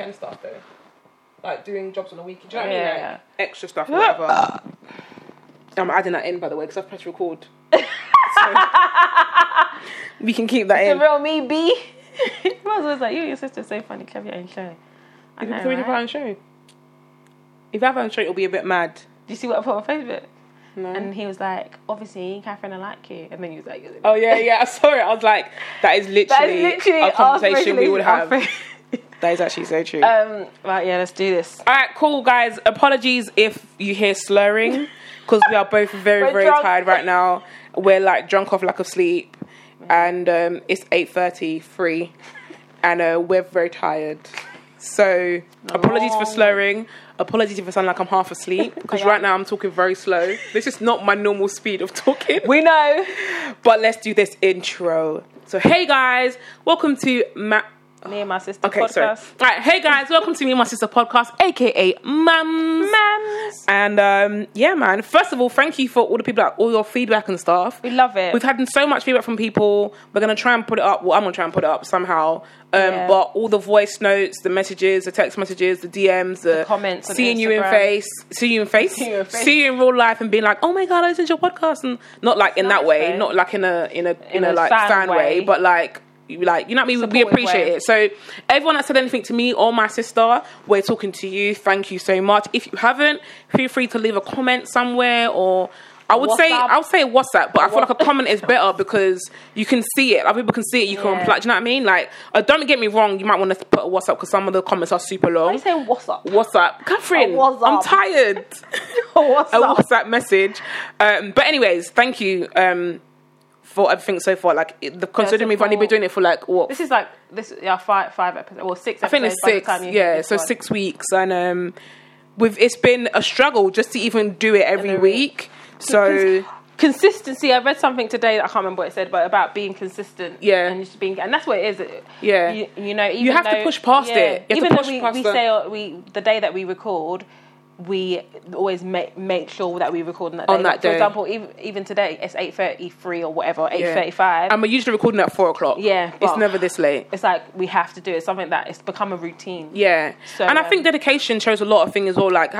weekend stuff though, like doing jobs on the weekend. Do you know what I mean? Yeah. Extra stuff, or whatever. I'm adding that in by the way because I've pressed record. So, we can keep that The in. real me, B. was always like, you and your sister so funny, your own show. I know, have our right? show. If I have own show, it'll be a bit mad. Do you see what I put on Facebook? No. And he was like, obviously, Catherine, I like you. And then he was like, Oh yeah, yeah. I saw it. I was like, that is literally, that is literally a conversation we would have. That is actually so true. Um, right, yeah, let's do this. All right, cool, guys. Apologies if you hear slurring because we are both very, We're very drunk. tired right now. We're like drunk off lack of sleep, and um, it's eight thirty-three, and uh, we're very tired. So, apologies for slurring. Apologies if I sound like I'm half asleep because right now I'm talking very slow. This is not my normal speed of talking. We know. But let's do this intro. So, hey guys, welcome to Ma- Me and my sister Okay, sorry. All podcast. right, hey guys, welcome to me and my sister podcast, aka Mums. Mams. And um, yeah, man. First of all, thank you for all the people, like, all your feedback and stuff. We love it. We've had so much feedback from people. We're gonna try and put it up. Well, I'm gonna try and put it up somehow. Um, Yeah. But all the voice notes, the messages, the text messages, the DMs, the, comments on seeing you in face, see you in face, See you in face. see you in real life, and being like, oh my god, I listen to your podcast, and not like in that nice, way, not like in a in a in, In a, a like fan fan, way. way. but like. You Like you know what I mean, we appreciate it. So everyone that said anything to me or my sister, we're talking to you. Thank you so much. If you haven't, feel free to leave a comment somewhere or I would say I would say WhatsApp, but I feel like a comment is better because you can see it. Other people can see it. You can Yeah. reply. Do you know what I mean? Like, uh, don't get me wrong. You might want to put a WhatsApp because some of the comments are super Why are long. you saying what's up? WhatsApp, Catherine. WhatsApp. I'm tired. what's a? WhatsApp message. Um, but anyways, thank you um, for everything so far. Like, it- the, considering we've only been doing it for like what This is like this. Yeah, five five episodes or six. I think it's episodes by the six. you Yeah, so one. six weeks, and um, we've it's been a struggle just to even do it every Every week. So consistency. I read something today. that I can't remember what it said, but about being consistent. Yeah. and just being, and that's what it is. Yeah. you, you know, even have to push past yeah, it. You even though we, we say we the day that we record. We always make make sure that we record on that day. On that For example, even even today, it's eight thirty three or whatever, eight thirty five. and we're usually recording at four o'clock. Yeah, it's never this late. it's like we have to do it. It's Something that it's become a routine. Yeah, So, and I um, think dedication shows a lot of things as well. Like,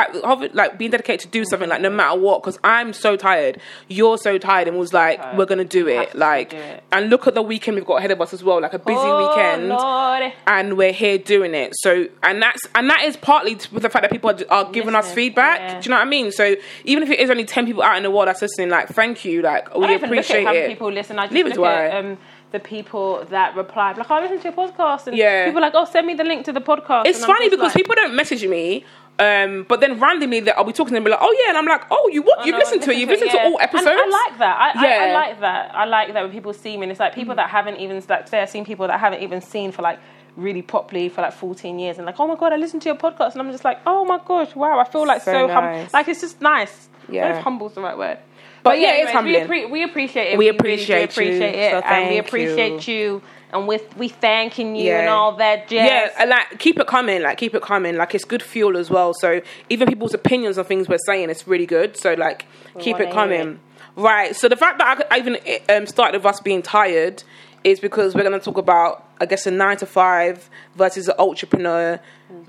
like being dedicated to do something, like no matter what. Because I'm so tired, you're so tired, and was like, Tired. we're gonna do it. to Like, do it. and look at the weekend we've got ahead of us as well. Like a busy oh, weekend. Lord. and we're here doing it. So, and that's and that is partly with the fact that people are, are giving us Feedback. yeah. Do you know what I mean? So, even if it is only ten people out in the world that's listening, like, thank you, like, we don't even look appreciate at how many it. people listen. I just Leave it to at um, the people that reply, like, I listen to your podcast, and Yeah. people are like, oh, send me the link to the podcast. It's funny because like, people don't message me. Um, but then randomly, that I'll be talking to them, be like, "Oh yeah," and I'm like, "Oh, you what? Oh, You've no, listened to it? You've listened yeah. to all episodes?" And I like that. I, I, I like that. I like that when people see me. And it's like people that haven't even like say I've seen people that haven't even seen for like really properly for like 14 years and like oh my god I listened to your podcast and I'm just like oh my gosh wow I feel like So so, hum- like it's just nice I don't know Yeah. if humble's the right word But yeah, it's humbling. we, appre- we appreciate it We really do appreciate you, appreciate it so and we appreciate you. and we we thanking you Yeah. and all that jazz Yeah, and, like keep it coming, like keep it coming. Like it's good fuel as well. So even people's opinions on things we're saying, it's really good. So like keep it coming. Right. So the fact that I, I even um, started with us being tired is because we're going to talk about, I guess, a nine to five versus an entrepreneur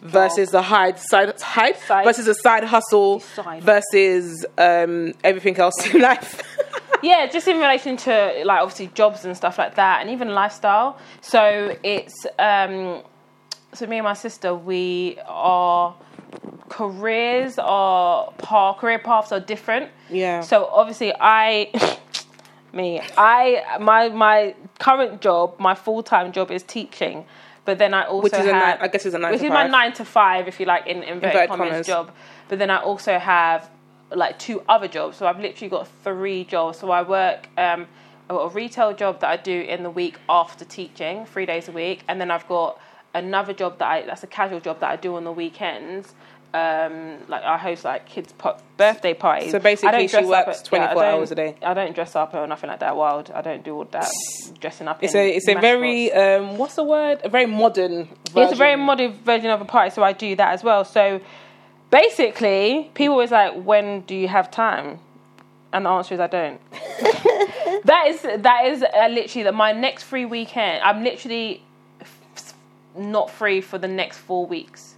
versus the hide side hide Side. versus a side hustle Side. versus um, everything else in life. yeah, just in relation to like obviously jobs and stuff like that, and even lifestyle. So it's um, so me and my sister, we are careers are path career paths are different. Yeah. So obviously, I me I my my current job, my full time job is teaching. But then I also Which is a have, nine- I guess it's a nine which to is my five. nine to five, if you like, in inverted, Inverted commas, commas. job. But then I also have like two other jobs. So I've literally got three jobs. So I work um, I've got a retail job that I do in the week after teaching, three days a week, and then I've got another job that I that's a casual job that I do on the weekends. Um, like I host like kids' birthday parties. So basically she dress up works 24 I don't- hours a day. I don't dress up or nothing like that. Wild. I don't do all that dressing up. It's in a it's a very um, what's the word? A very modern. It's a very version. modern version of a party, so I do that as well. So basically, people always like, when do you have time? And the answer is I don't. that is that is uh, literally that my next free weekend. I'm literally f- not free for the next four weeks,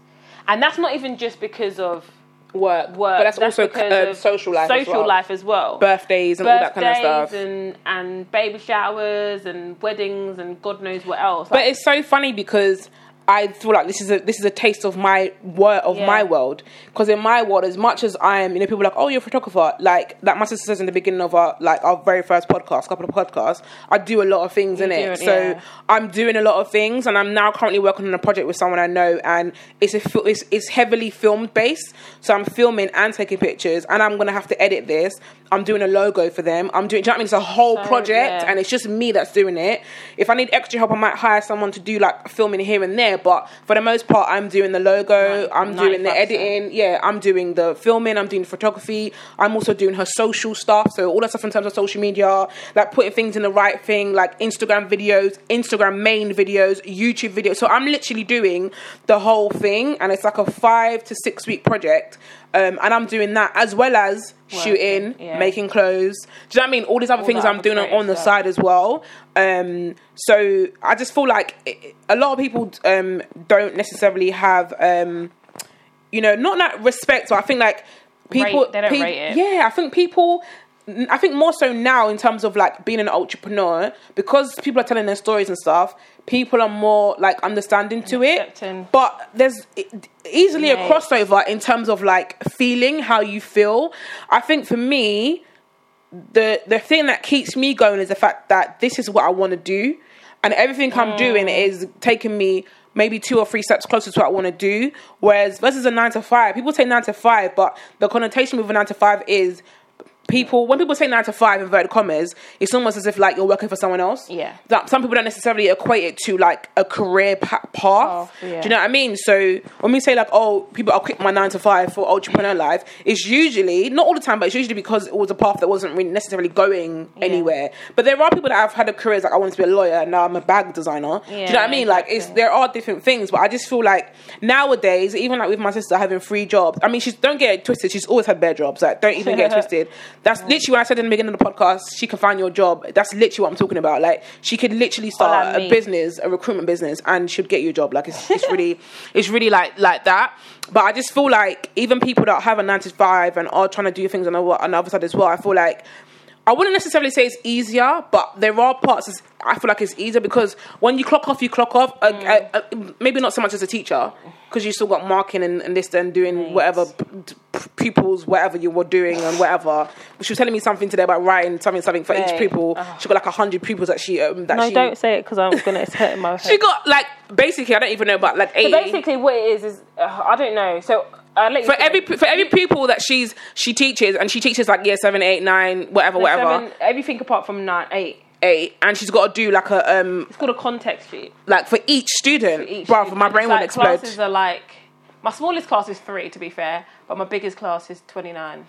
and that's not even just because of work, work. but that's, also because um, of social life, as social well. life as well. birthdays and all that kind of stuff. and and baby showers and weddings and God knows what else. But it's so funny because I feel like this is a this is a taste of my wor of Yeah. my world. Because in my world, as much as I am, you know, people are like, oh, you're a photographer. Like like my sister says in the beginning of our like our very first podcast, couple of podcasts, I do a lot of things in it. So yeah. I'm doing a lot of things, and I'm now currently working on a project with someone I know, and it's a it's, it's heavily filmed based. So I'm filming and taking pictures, and I'm gonna have to edit this. I'm doing a logo for them. I'm doing. Do you know what I mean? It's a whole So, project, yeah. and it's just me that's doing it. If I need extra help, I might hire someone to do like filming here and there. But for the most part, I'm doing the logo. Right, I'm doing the 95%. editing. Yeah, I'm doing the filming. I'm doing the photography. I'm also doing her social stuff. So all that stuff in terms of social media, like putting things in the right thing, like Instagram videos, Instagram main videos, YouTube videos. So I'm literally doing the whole thing, and it's like a five to six week project. Um, and I'm doing that as well as shooting, yeah. making clothes. Do you know what I mean? All these other All things I'm doing on, the stuff. side as well. Um, so I just feel like it, a lot of people um, don't necessarily have, um, you know, not that respect. So I think like people, Rate- they don't peop- rate it. yeah, I think people. I think more so now in terms of like being an entrepreneur because people are telling their stories and stuff. People are more like understanding to it, but there's easily a crossover in terms of like feeling how you feel. I think for me, the the thing that keeps me going is the fact that this is what I want to do, and everything I'm mm. doing is taking me maybe two or three steps closer to what I want to do. Whereas versus a nine to five, people say nine to five, but the connotation with a nine to five is people when people say nine to five inverted commas, it's almost as if like you're working for someone else. Yeah. That some people don't necessarily equate it to like a career path. Path, yeah. Do you know what I mean? So when we say like, oh, people, I'll quit my nine to five for entrepreneur life, it's usually not all the time, but it's usually because it was a path that wasn't really necessarily going anywhere. But there are people that have had a career like I wanted to be a lawyer, and now I'm a bag designer. Yeah, Do you know what I Yeah, mean? Like, it's there are different things, but I just feel like nowadays, even like with my sister having three jobs, I mean, she's don't get it twisted. She's always had bare jobs. Like, don't even get it twisted. That's literally what I said in the beginning of the podcast. She can find your job. That's literally what I'm talking about. Like, she could literally start like a me. business, a recruitment business, and she'd get you a job. Like, it's, it's really, it's really like like that. But I just feel like even people that have a nine to five and are trying to do things on the, on the other side as well, I feel like. I wouldn't necessarily say it's easier, but there are parts it's- I feel like it's easier because when you clock off, you clock off. Uh, Mm. uh, uh, maybe not so much as a teacher because you still got marking and, and this and doing whatever p- p- pupils, whatever you were doing and whatever. She was telling me something today about writing something, something for each Right. pupil. She got like a hundred pupils that she um, that no, she. don't say it because I'm gonna. It's hurting my head. She got like basically I don't even know about like eighty. So basically, what it is is uh, I don't know. So uh, for every for every pupil that she's she teaches and she teaches like year seven, eight, nine, whatever, So whatever, seven- everything apart from nine, eight. eight, and she's got to do like a um It's called a context sheet. like for each student. Each student. my brain It's will like explode. Classes are like my smallest class is three, to be fair, but my biggest class is twenty nine.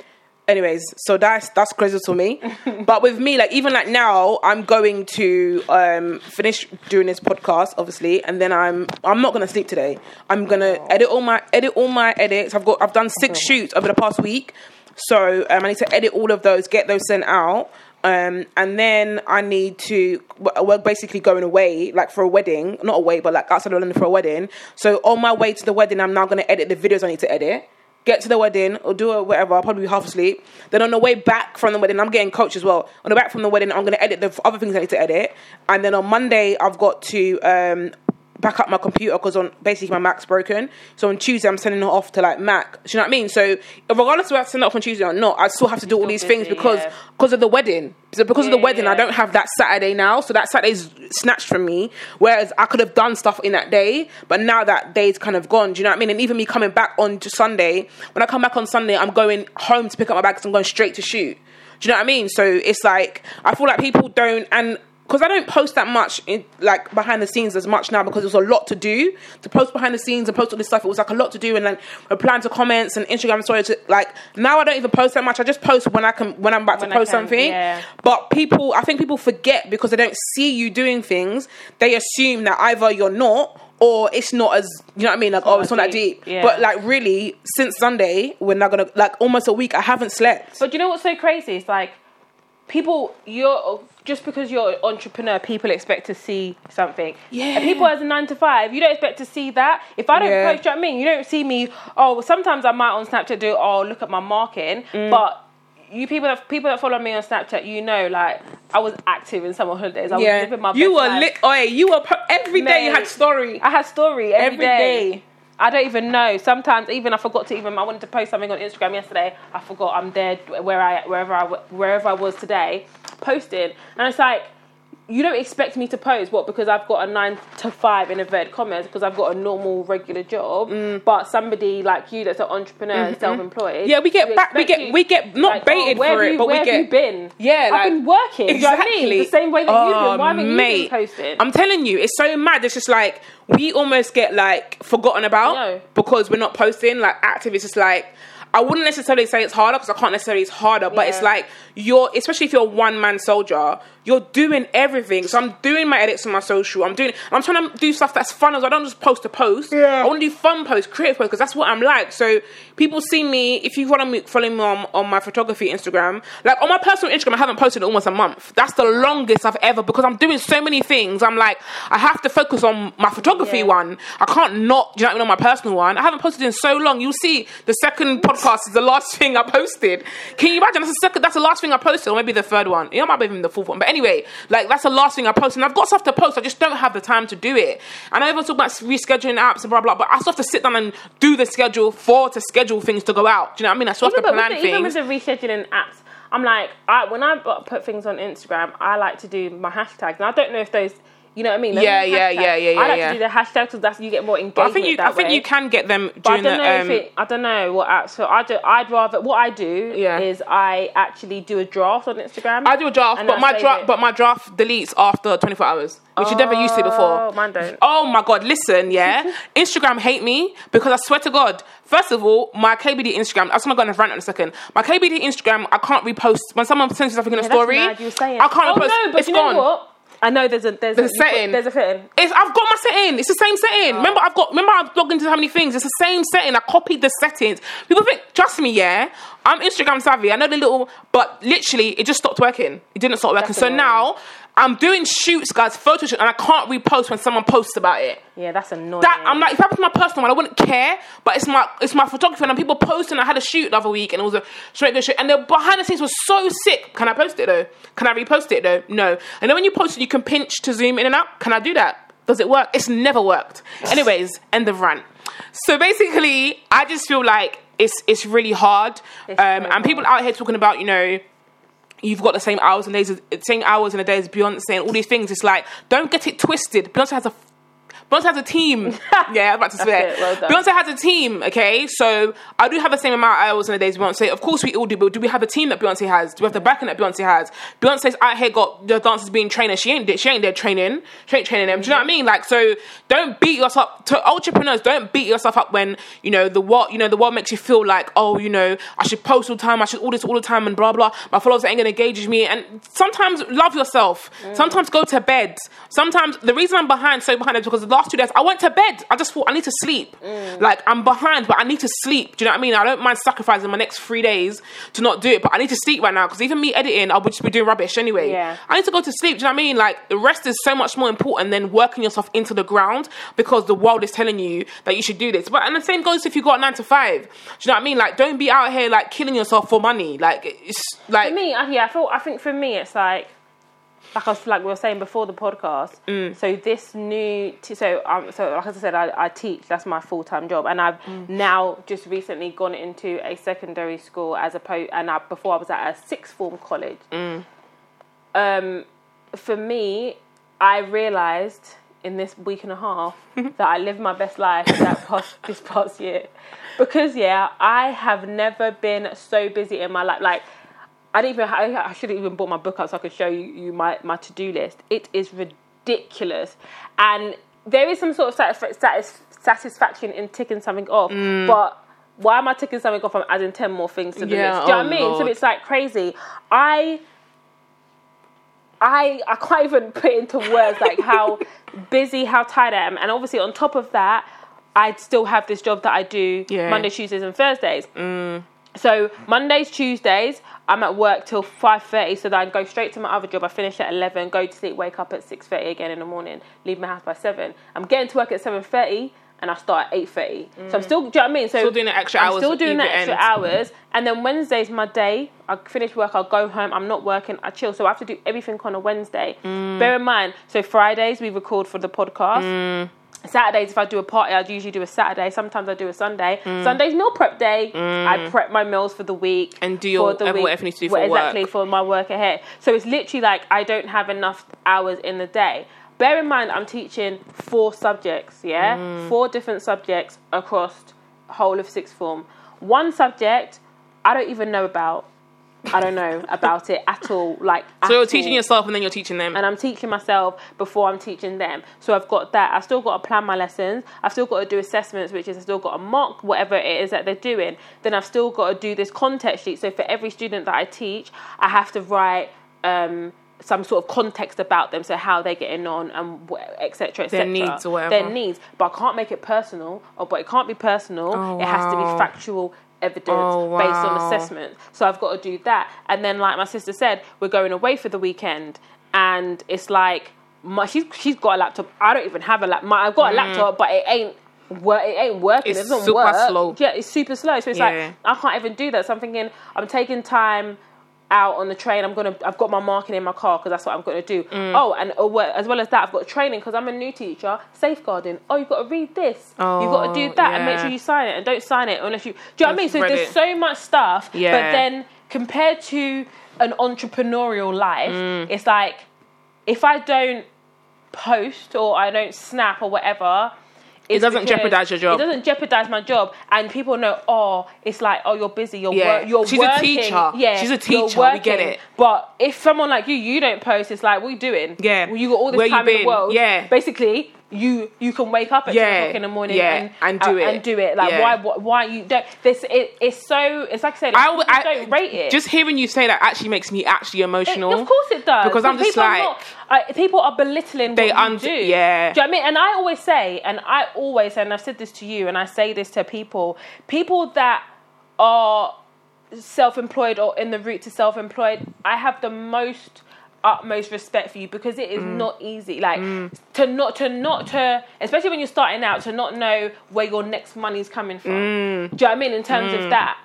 Anyways, so that's that's crazy to me. but with me, like even like now, I'm going to um finish doing this podcast, obviously, and then I'm I'm not gonna sleep today. I'm gonna edit all my edit all my edits. I've got I've done six shoots over the past week, so um, I need to edit all of those, get those sent out. Um, and then I need to. We're basically going away, like for a wedding, not away, but like outside of London for a wedding. So on my way to the wedding, I'm now going to edit the videos I need to edit. Get to the wedding or do whatever. I'll probably be half asleep. Then on the way back from the wedding, I'm getting coached as well. On the back from the wedding, I'm going to edit the other things I need to edit. And then on Monday, I've got to um, back up my computer because on basically my Mac's broken. So on Tuesday, I'm sending it off to like Mac. Do you know what I mean? So regardless of whether I send it off on Tuesday or not, I still have to do all these things busy, because yeah. because of the wedding. So because of the Yeah, wedding, I don't have that Saturday now. So that Saturday's snatched from me. Whereas I could have done stuff in that day, but now that day's kind of gone. Do you know what I mean? And even me coming back on to Sunday, when I come back on Sunday, I'm going home to pick up my bags. I'm going straight to shoot. Do you know what I mean? So it's like I feel like people don't and. Because I don't post that much, in, like behind the scenes as much now, because there's a lot to do. To post behind the scenes and post all this stuff, it was like a lot to do, and then replying to comments and Instagram stories. Like now, I don't even post that much. I just post when I can, when I'm about When to post can, something. yeah. But people, I think people forget because they don't see you doing things. They assume that either you're not or it's not as you know what I mean. Like oh, not it's not that deep, yeah. But like really, since Sunday, we're not gonna like almost a week. I haven't slept. But do you know what's so crazy? It's like people you're just because you're an entrepreneur, people expect to see something. Yeah. And people as a nine to five, you don't expect to see that. If I don't Yeah. post, do you know what I mean? You don't see me. Oh, sometimes I might on Snapchat do. Oh, look at my marking, Mm. but. You people that people that follow me on Snapchat, you know, like I was active in summer holidays. I was Yeah, living my you were life. lit. Oh, you were po- every day. You had story. I had story Every every day. day. I don't even know. Sometimes even I forgot to even. I wanted to post something on Instagram yesterday. I forgot. I'm there where I wherever I wherever I was today, posting, and it's like. You don't expect me to post what because I've got a nine to five in inverted commas because I've got a normal regular job, but somebody like you that's an entrepreneur and self-employed. Mm. Yeah, we get back- we get- you- we get not like, baited oh, where for it, you- but we get- you been? Yeah, I've been working. Do you know what I mean? Exactly. The same way that you've been. Why haven't you mate, been posting? I'm telling you, it's so mad. It's just like we almost get like forgotten about because we're not posting. Like active, it's just like I wouldn't necessarily say it's harder because I can't necessarily say it's harder, but it's like you're especially if you're a one man soldier, you're doing everything. So I'm doing my edits on my social. I'm doing. I'm trying to do stuff that's fun. As well. I don't just post to post. Yeah. I want to do fun posts, creative posts because that's what I'm like. So people see me if you follow me, follow me on, on my photography Instagram. Like on my personal Instagram, I haven't posted in almost a month. That's the longest I've ever because I'm doing so many things. I'm like I have to focus on my photography Yeah. one. I can't not. Do you know what I mean? On my personal one, I haven't posted in so long. You'll see the second podcast is the last thing I posted. Can you imagine? That's the second. That's the last thing I posted, or maybe the third one. You know, might be even the fourth one. But anyway, like that's the last thing I posted. And I've got stuff to post. I just don't have the time to do it. And I even talk about rescheduling apps and blah blah. But I still have to sit down and do the schedule for to schedule things to go out. Do you know what I mean? I still have to plan with the, even with the rescheduling apps, I'm like, I, when I put things on Instagram, I like to do my hashtags, and I don't know if those, you know what I mean? Yeah, yeah, hashtags. yeah, yeah, I like yeah, to do the hashtags because that's you get more engagement. But I think you. I think you can get them But I don't the. know Um, if it. I don't know what apps. So I do. I'd rather what I do Yeah. is I actually do a draft on Instagram. I do a draft, but I my draft, it. but my draft deletes after 24 hours, which you never used to before. Oh, mine don't. Oh my god, listen, yeah. Instagram hate me because I swear to God, first of all, my KBD Instagram, I'm gonna go on a rant in a second. My KBD Instagram, I can't repost when someone sends me something in a Yeah, that's story. mad you were saying. I can't oh, repost. no, but it's you know gone. what? I know there's a there's, There's a put- setting. There's a setting. It's, I've got my setting. It's the same setting. Remember, I've got. Remember, I've logged into how many things. It's the same setting. I copied the settings. People think, trust me, yeah. I'm Instagram savvy. I know the little, but literally, it just stopped working. It didn't stop working. That's so annoying. now I'm doing shoots, guys, photo shoot, and I can't repost when someone posts about it. Yeah, that's annoying. That I'm like, if I was my personal one, I wouldn't care. But it's my it's my photography, and people posting. I had a shoot the other week, and it was a straight good shoot, and the behind the scenes was so sick. Can I post it though? Can I repost it though? No. And then when you post it, you can pinch to zoom in and out. Can I do that? Does it work? It's never worked. Anyways, end of rant. So basically, I just feel like it's it's really hard, It's um, so and people out here talking about you know you've got the same hours and days, same hours and a day as Beyonce and all these things. It's like, don't get it twisted. Beyonce has a Beyonce has a team. yeah, I'm about to swear. it, well. Beyonce has a team, okay? So I do have the same amount of hours in a days Beyonce. Of course we all do, but do we have a team that Beyonce has? Do we have the backing that Beyonce has? Beyonce's out here got the dancers being trained. She ain't she ain't there training. She ain't training them. Do you know what I mean? Like so don't beat yourself up to entrepreneurs, don't beat yourself up when, you know, the what you know, the world makes you feel like, oh, you know, I should post all the time, I should all this all the time and blah blah. My followers ain't gonna engage with me. And sometimes love yourself. Mm. Sometimes go to bed. Sometimes the reason I'm behind so behind is because the last two days I went to bed. I just thought I need to sleep. Like I'm behind, but I need to sleep. Do you know what I mean? I don't mind sacrificing my next three days to not do it, but I need to sleep right now because even me editing, I would just be doing rubbish anyway. Yeah. I need to go to sleep. Do you know what I mean? Like the rest is so much more important than working yourself into the ground because the world is telling you that you should do this. But and the same goes if you got a nine to five. Do you know what I mean? Like don't be out here like killing yourself for money. Like it's like For me, yeah, I feel. I think for me, it's like, like I was like we were saying before the podcast. Mm. So this new, t- so um, so like I said, I, I teach. That's my full time job, and I've Mm. now just recently gone into a secondary school as a opposed, and I, before I was at a sixth form college. Mm. Um, for me, I realised in this week and a half that I lived my best life that past this past year, because yeah, I have never been so busy in my life. Like I didn't even. I, I should have even bought my book out so I could show you, you my my to do list. It is ridiculous, and there is some sort of satisf- satis- satisfaction in ticking something off, mm. but. Why am I ticking something off? I'm adding ten more things to the Yeah, list. Do you know oh what I mean? So it's like crazy. I I I can't even put into words like how busy, how tired I am, and obviously on top of that, I still have this job that I do Yeah. Monday, Tuesdays, and Thursdays. Mm. So Mondays, Tuesdays, I'm at work till five thirty. So that I go straight to my other job. I finish at eleven, go to sleep, wake up at six thirty again in the morning, leave my house by seven. I'm getting to work at seven thirty, and I start at eight thirty. So I'm still, do you know what I mean? So Still doing the extra I'm hours Still doing the extra end. hours, and then Wednesday's my day. I finish work, I'll go home. I'm not working. I chill. So I have to do everything on a Wednesday. Mm. Bear in mind, so Fridays we record for the podcast. Mm. Saturdays, if I do a party, I'd usually do a Saturday. Sometimes I do a Sunday. Sunday's meal prep day. I prep my meals for the week Mm. And do your- for the week. whatever you need to do for exactly work. for my work ahead. So it's literally like I don't have enough hours in the day. Bear in mind, I'm teaching four subjects. Yeah, Mm. four different subjects across whole of sixth form. One subject I don't even know about. I don't know about it at all. Like So you're teaching all yourself and then you're teaching them. and I'm teaching myself before I'm teaching them. So I've got that. I've still got to plan my lessons. I've still got to do assessments, which is I've still got to mock whatever it is that they're doing. Then I've still got to do this context sheet. So for every student that I teach, I have to write um, some sort of context about them, so how they're getting on and etc. etc. Their needs or whatever. Their needs, but I can't make it personal. Or but it can't be personal. Oh, it has to be factual evidence Oh, based on assessment. So I've got to do that. And then, like my sister said, we're going away for the weekend, and it's like my, she's she's got a laptop. I don't even have a laptop. I've got a laptop, but it ain't. Work, it ain't working. Mm. It's it doesn't super work. slow. Yeah, it's super slow. So it's Yeah. like I can't even do that. So I'm thinking I'm taking time out on the train. I'm gonna. I've got my marking in my car because that's what I'm gonna do. Mm. Oh, and uh, as well as that, I've got training because I'm a new teacher. Safeguarding. Oh, you've got to read this. Oh, you've got to do that, and make sure you sign it, and don't sign it unless you. Do you know what I mean? So there's it. so much stuff. Yeah. But then compared to an entrepreneurial life, Mm. it's like if I don't post or I don't snap or whatever. It doesn't jeopardize your job. It doesn't jeopardize my job, and people know. Oh, it's like oh, you're busy. You're Yeah. wor- you're She's a teacher. Yeah, She's a teacher, we get it. But if someone like you, you don't post, it's like what are you doing? Yeah. well, you got all this Where time in the world. Yeah. basically. You you can wake up at two Yeah. o'clock in the morning Yeah. and, And do it. and do it like Yeah. why why why you don't this it, it's so it's like I said I, I don't rate it Just hearing you say that actually makes me actually emotional. of course it does. Because I'm just people are like- not- uh, people are belittling They what you do. yeah. Do you know what I mean? And I always say, and I always, say, and I've said this to you, and I say this to people, people that are self-employed or in the route to self-employed, I have the most utmost respect for you because it is Mm. not easy like to not to not to especially when you're starting out to not know where your next money's coming from Mm. do you know what I mean in terms of that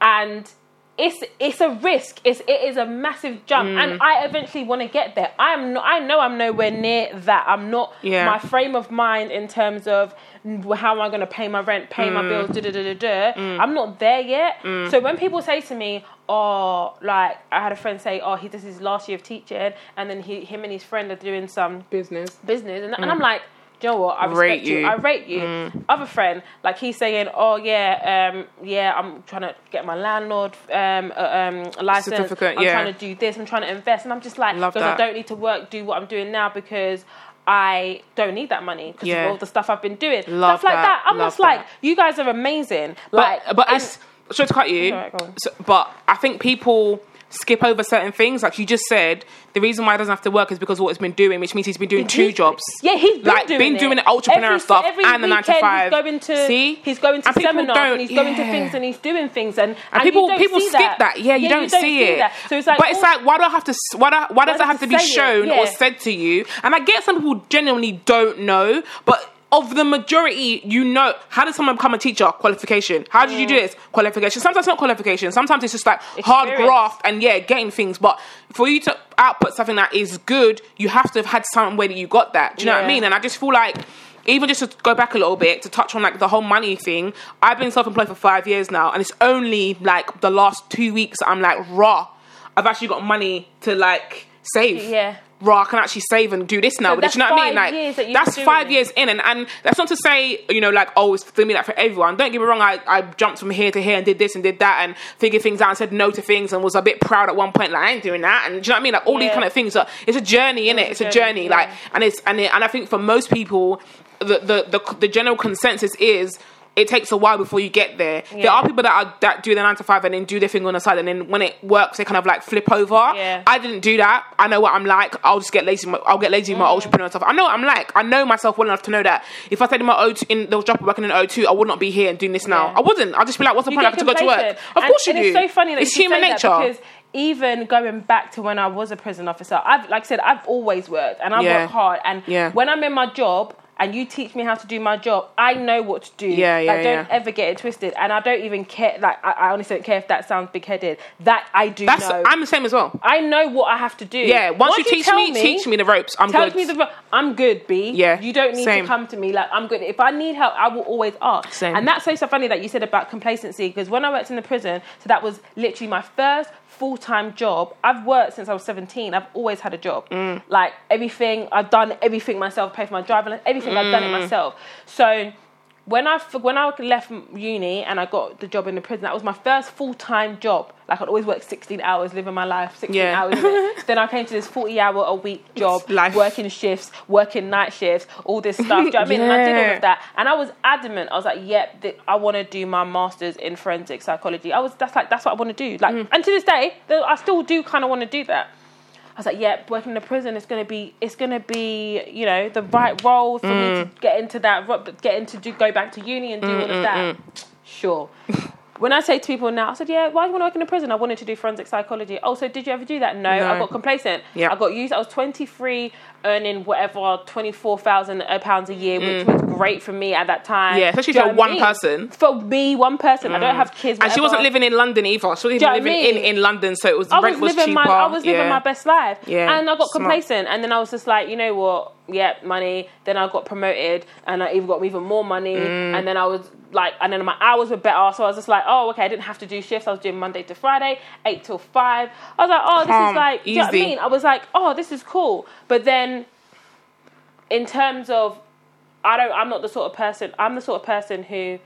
and it's it's a risk. It's it is a massive jump, Mm. and I eventually want to get there. I'm not. I know I'm nowhere near that. I'm not. Yeah. My frame of mind in terms of how am I going to pay my rent, pay Mm. my bills, da da da da da. I'm not there yet. So when people say to me, "Oh, like I had a friend say, oh, he does his last year of teaching, and then he him and his friend are doing some business. business, and, and I'm like, do you know what? I respect Rate you. you. I rate you. Other friend, like he's saying, oh yeah, um, yeah, I'm trying to get my landlord um, uh, um, license. Certificate, I'm yeah. trying to do this. I'm trying to invest, and I'm just like, because I don't need to work, do what I'm doing now because. I don't need that money because Yeah. of all the stuff I've been doing. Love stuff like that. that. I'm Love just like, that. you guys are amazing. But like, but and- it's sorry to cut you. On. So, but I think people skip over certain things. Like you just said, the reason why he doesn't have to work is because of what he's been doing, which means he's been doing two jobs. Yeah, he's been like doing been it. doing the entrepreneur Every- stuff every and the nine to five. He's going to See, he's going to And seminars and he's going to things and he's doing things and, and, people people skip that. that. Yeah, you, don't, see it. That. So it's like, but it's like, why do I have to? Why do, why does it have to be it? shown Yeah. or said to you? And I get some people genuinely don't know, but. Of the majority, you know, how did someone become a teacher? Qualification. How did you do mm. this? Qualification. Sometimes not qualification. Sometimes it's just like hard Experience. graft and yeah, getting things. But for you to output something that is good, you have to have had some way that you got that. Do you know what I Yeah. mean? And I just feel like even just to go back a little bit to touch on like the whole money thing, I've been self-employed for five years now, and it's only like the last two weeks I'm like raw. I've actually got money to like save. Yeah. Raw, I can actually save and do this now. So that's You know what I mean? Like years that that's five it. years in, and, and that's not to say you know like oh it's for me like for everyone. Don't get me wrong. I, I jumped from here to here and did this and did that and figured things out and said no to things and was a bit proud at one point. Like I ain't doing that. And do you know what I mean? Like all these kind of things. Are, it's a journey, in it. It's a journey. yeah. Like and it's and it, and I think for most people, the the the, the general consensus is it takes a while before you get there. There are people that are that do the nine to five and then do their thing on the side, and then when it works, they kind of like flip over. Yeah. I didn't do that. I know what I'm like. I'll just get lazy. I'll get lazy in Mm. my entrepreneur stuff. I know what I'm like. I know myself well enough to know that if I stayed in my O2 in the job working in O2, I would not be here and doing this now. Yeah. I wouldn't. I'd just be like, what's the You point? I have to go to work. Of And- course you and do. It's so funny that it's you human nature. That because even going back to when I was a prison officer, I've like I said, I've always worked and I Yeah. work hard. And Yeah. when I'm in my job and you teach me how to do my job, I know what to do. Yeah, yeah, Like, don't yeah. ever get it twisted. And I don't even care. Like I, I honestly don't care if that sounds big headed. That I do That's know. I'm the same as well. I know what I have to do. Yeah. Once, you teach tell me, teach me the ropes. I'm Tell good. me the. I'm good, B. Yeah, You don't need same. to come to me like I'm good. If I need help, I will always ask. Same. And that's so so funny that you said about complacency because when I worked in the prison, so that was literally my first full time job. I've worked since I was 17. I've always had a job. Mm. Like everything, I've done everything myself. Paid for my driving, everything. I've done it Mm. myself. So. When I when I left uni and I got the job in the prison, that was my first full time job. Like I'd always work sixteen hours, living my life, sixteen Yeah. hours. then I came to this forty hour a week job, Life. working shifts, working night shifts, all this stuff. Do you know what I mean? And I did all of that, and I was adamant. I was like, "Yep, th- I want to do my masters in forensic psychology." I was that's like that's what I want to do. Like, Mm. and to this day, I still do kind of want to do that. I was like, "Yep, working in a prison is gonna be it's gonna be you know the right role for me Mm. to get into that, get into do go back to uni and do all of mm, mm, that." Mm. Sure. When I say to people now, I said, "Yeah, why do you want to work in a prison?" I wanted to do forensic psychology. Oh, so did you ever do that? No, No. I got complacent. Yeah. I got used. I was twenty three, earning whatever twenty four thousand pounds a year, which was great for me at that time. Mm. Yeah, especially for I one mean? person. Mm. For me, one person. I don't have kids. And she wasn't living in London either. She even know what I living in, in London, so it was I rent was was living cheaper. my I was living yeah. my best life. Yeah, And I got smart. complacent and then I was just like, you know what? Yeah, money. Then I got promoted and I even got even more money Mm. and then I was like and then my hours were better. So I was just like, oh okay, I didn't have to do shifts. I was doing Monday to Friday, eight till five. I was like, oh this Calm, is like do you know what I mean? I was like, oh this is cool. But then in terms of I don't I'm not the sort of person I'm the sort of person who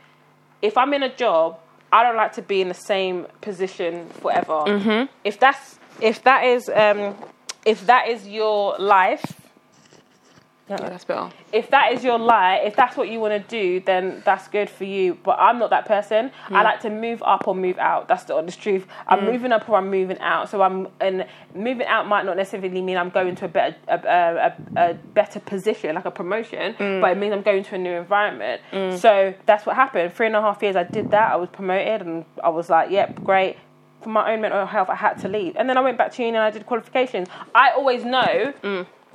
if I'm in a job, I don't like to be in the same position forever. Mm-hmm. If that's if that is um, if that is your life, Yeah, that's better. if that is your life, if that's what you want to do, then that's good for you. But I'm not that person. Hmm. I like to move up or move out. That's the honest truth. I'm moving up or I'm moving out. So I'm and moving out might not necessarily mean I'm going to a better a, a, a, a better position, like a promotion, Hmm. but it means I'm going to a new environment. So that's what happened. Three and a half years, I did that. I was promoted, and I was like, "Yep, great." For my own mental health, I had to leave, and then I went back to uni and I did qualifications. I always know.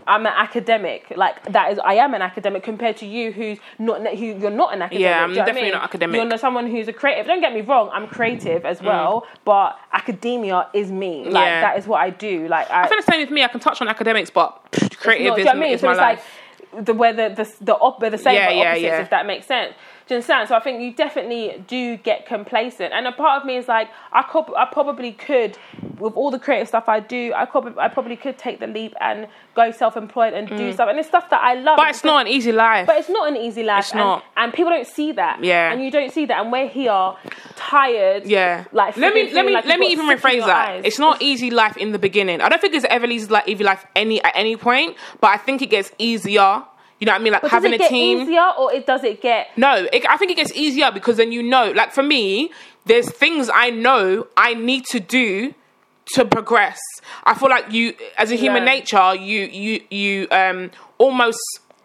I'm an academic. Like that is, I am an academic compared to you, who's not, who you're not an academic. Yeah, I'm you know what I definitely mean? not academic. You're not someone who's a creative. Don't get me wrong, I'm creative as mm. well, but academia is me. Like Yeah. that is what I do. Like I, I think the same with me. I can touch on academics, but creative not- is, you know I mean? is So my it's life. like the where the the the, op- the same Yeah, yeah, opposites, yeah. if that makes sense. Do you understand? So I think you definitely do get complacent, and a part of me is like, I could, I probably could, with all the creative stuff I do, I could, I probably could take the leap and go self-employed and do stuff, and it's stuff that I love. Mm. but it's not an easy life. But it's not an easy life. It's and, not. and people don't see that. Yeah. and you don't see that, and we're here, tired. Yeah. like let me let me like let me even got soot in rephrase that. eyes. It's not easy life in the beginning. I don't think it's ever easy like easy life any at any point, but I think it gets easier. You know what I mean? Like But having does it a get team. easier, or it does it get? No, it, I think it gets easier because then you know. Like for me, there's things I know I need to do to progress. I feel like you, as a human Learn. nature, you you you um almost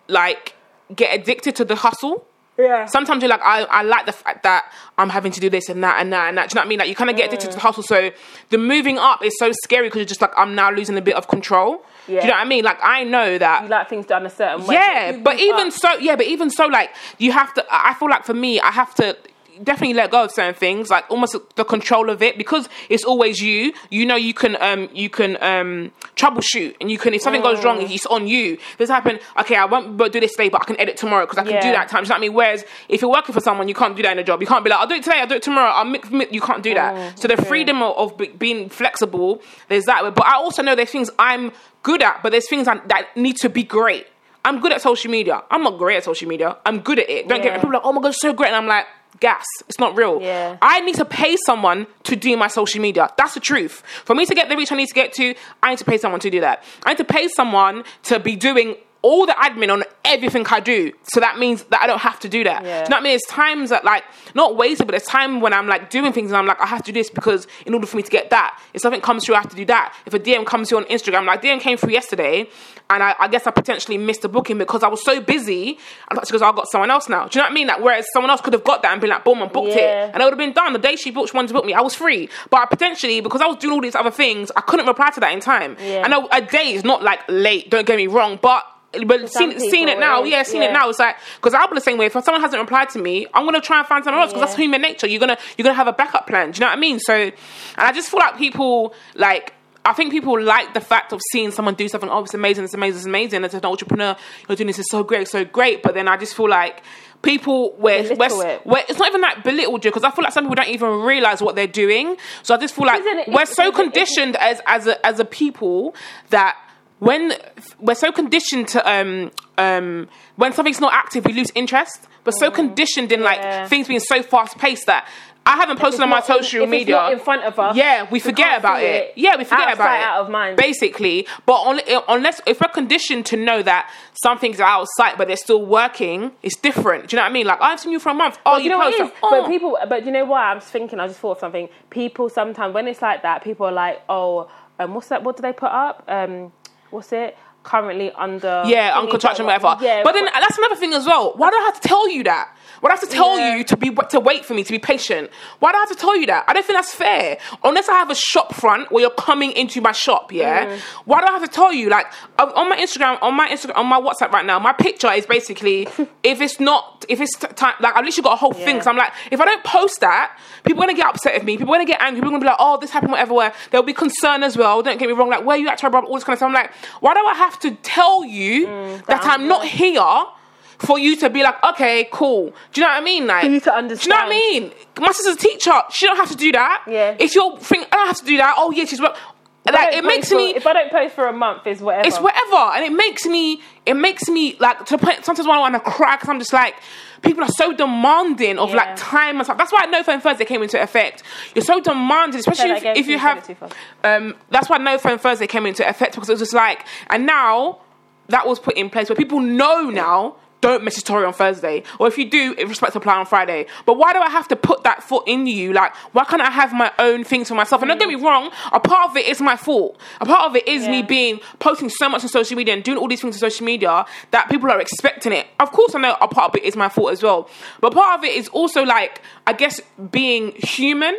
like get addicted to the hustle. Yeah. Sometimes you're like, I, I like the fact that I'm having to do this and that and that and that. Do you know what I mean? Like you kind of get addicted to the hustle. So the moving up is so scary because you're just like, I'm now losing a bit of control. Do you know what I mean? Like I know that You like things done a certain way. yeah, You but even up. so, yeah, but even so, like you have to. I feel like for me, I have to definitely let go of certain things, like almost the control of it, because it's always you. You know, you can um you can um troubleshoot, and you can if something goes Mm. wrong, it's on you. If this happened. okay, I won't be able to do this today, but I can edit tomorrow because I can do that time. Do you know what I mean? Whereas if you're working for someone, you can't do that in a job. You can't be like, I'll do it today, I'll do it tomorrow. I'll mix, mix. You can't do that. Mm, so the freedom of, of being flexible, there's that. But I also know there's things I'm good at, but there's things that need to be great. I'm good at social media. I'm not great at social media. I'm good at it. Don't get me. Yeah. People are like, oh my god, so great, and I'm like, gas. It's not real. Yeah. I need to pay someone to do my social media. That's the truth. For me to get the reach I need to get to, I need to pay someone to do that. I need to pay someone to be doing all the admin on everything I do. So that means that I don't have to do that. Yeah. Do you know what I mean? It's times that like not wasted, but it's time when I'm like doing things and I'm like, I have to do this because in order for me to get that, if something comes through, I have to do that. If a DM comes through on Instagram, like DM came through yesterday, and I, I guess I potentially missed the booking because I was so busy. I thought because oh, I got someone else now. Do you know what I mean? Like whereas someone else could have got that and been like, boom, and booked Yeah. it, and it would have been done the day she booked. She wanted to book me. I was free, but I potentially because I was doing all these other things, I couldn't reply to that in time. Yeah. I know a day is not like late. Don't get me wrong, but. But some seeing, seeing it now, yeah, seeing yeah. it now, it's like because I'll be the same way. If someone hasn't replied to me, I'm gonna try and find someone else because Yeah. that's human nature. You're gonna you're gonna have a backup plan. Do you know what I mean? So, and I just feel like people like. I think people like the fact of seeing someone do something. Oh, it's amazing! It's amazing! It's amazing! As an entrepreneur, you're doing this is so great, so great. But then I just feel like people where where, where it's not even like belittled you because I feel like some people don't even realize what they're doing. So I just feel like it- we're so conditioned as as a as a people that when we're so conditioned to um um when something's not active we lose interest we're so conditioned in Mm. Yeah. like things being so fast paced that I haven't posted on my in- social if it's media. not in front of us, yeah, we we forget about it. it. Yeah, we forget Out about sight, it. out of mind. Basically, but on, unless if we're conditioned to know that something's out of sight but they're still working, it's different. Do you know what I mean? Like I've seen you for a month. Oh, But you know what it is? Oh. But people, but you know what? I'm just thinking. I just thought of something. People sometimes when it's like that, people are like, "Oh, um, what's that? What do they put up? Um, what's it? Currently under Yeah, on construction, whatever. Yeah, but then that's another thing as well. Why do I have to tell you that? Why do I have to tell Yeah. you to be to wait for me to be patient? Why do I have to tell you that? I don't think that's fair. Unless I have a shop front where you're coming into my shop, yeah. Mm. Why do I have to tell you? Like on my Instagram, on my Instagram, on my WhatsApp right now, my picture is basically if it's not if it's time like I've literally got a whole thing. Yeah. So I'm like, if I don't post that, people are gonna get upset with me. People are gonna get angry. People are gonna be like, oh, this happened, whatever. Where there'll be concern as well. Don't get me wrong. Like, where you at, Trevor? All this kind of stuff. I'm like, why do I have to tell you Mm, that I'm I'm not here? For you to be like, okay, cool. Do you know what I mean? Like, For you to Do you know what I mean? My sister's a teacher. She don't have to do that. Yeah. If you're think, I don't have to do that. Oh yeah, she's work. Like, it makes for- me If I don't post for a month, is whatever. it's whatever, and it makes me, it makes me like to point. Sometimes when I want to cry, because I'm just like, people are so demanding of Yeah. like time and stuff. That's why No Phone Thursday came into effect. You're so demanding, especially if, if you have. it too fast. Um, that's why No Phone Thursday came into effect because it was just like, and now that was put in place where people know now. Don't message Tori on Thursday, or if you do, respect apply on Friday. But why do I have to put that foot in you? Like, why can't I have my own things for myself? And don't get me wrong, a part of it is my fault. A part of it is me being posting so much on social media and doing all these things on social media that people are expecting it. Of course, I know a part of it is my fault as well, but part of it is also like I guess being human.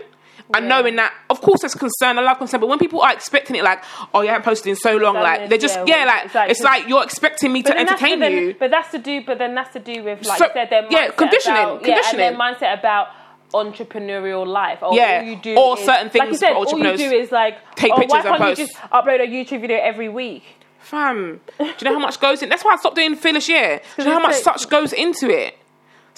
And Yeah. knowing that, of course, there's concern. I love concern, but when people are expecting it, like, oh, you haven't posted in so long, like this, they're just, yeah, yeah, like it's like- it's like you're expecting me But to entertain then- you. But that's to do. But then that's to do with like So- said, their yeah, conditioning, about, yeah, and conditioning. their mindset about entrepreneurial life. Or Yeah, all you do or is, certain like you things said, all you do is like Take oh, pictures why and can't post. you just upload a YouTube video every week? Fam, do you know how much goes in? That's why I stopped doing Phyllis Year. Do you know how much such goes into it?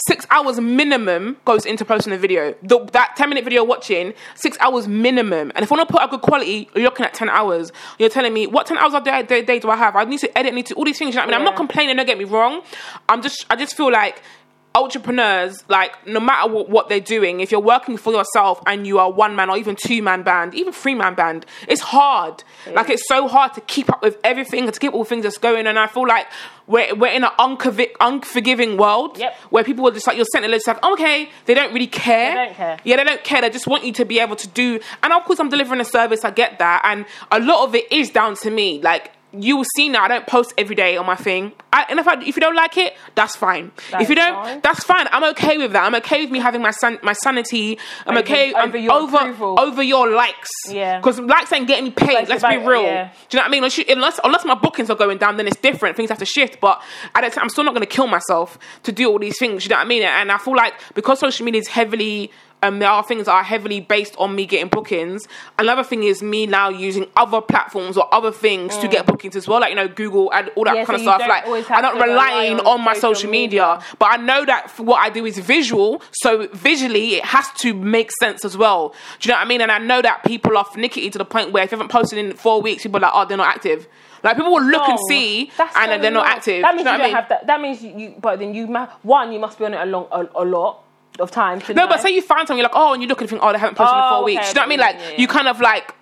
Six hours minimum goes into posting a video. The, that 10 minute video watching, six hours minimum. And if I want to put a good quality, you're looking at 10 hours. You're telling me, what 10 hours a day, day, day do I have? I need to edit, need to, all these things. You know what I mean? I'm not complaining, don't get me wrong. I'm just, I just feel like entrepreneurs, like no matter what, what they're doing, if you're working for yourself and you are one man or even two man band, even three man band, it's hard. Like it's so hard to keep up with everything and to keep all things that's going. And I feel like we're we're in an unconvi- unforgiving world Yep. where people are just like you're sent a list like oh, okay, they don't really care. They don't care. Yeah, they don't care. They just want you to be able to do. And of course, I'm delivering a service. I get that, and a lot of it is down to me. Like you will see now, I don't post every day on my thing. I, and if I, if you don't like it, that's fine. That's if you don't, fine. that's fine. I'm okay with that. I'm okay with me having my san- my sanity. I'm Over- okay I'm over your over approval. over your likes. Yeah. because likes ain't getting me paid. Like, Let's it's be real. yeah. Do you know what I mean? Unless, you- unless unless my bookings are going down, then it's different. Things have to shift. But at that time, I'm still not going to kill myself to do all these things. You know what I mean? And I feel like because social media is heavily, um, there are things that are heavily based on me getting bookings. Another thing is me now using other platforms or other things to get bookings as well, like you know Google and all that Mm. Yeah, kind so of stuff. Like I'm not relying on on, my social media, media. but I know that what I do is visual, so visually it has to make sense as well. Do you know what I mean? And I know that people are finicky to the point where if you haven't posted in four weeks, people are like, oh, they're not active. Like people will look and see, and so they're not wrong. active. That means you know you don't mean? have that. That means you, you but then you one you must be on it a long a, a lot. Of time. No, but say you find something, you're like, oh, and you look and think, oh, they haven't posted in Oh, four weeks. Do you know what I mean? Like, yeah, yeah, you kind of like,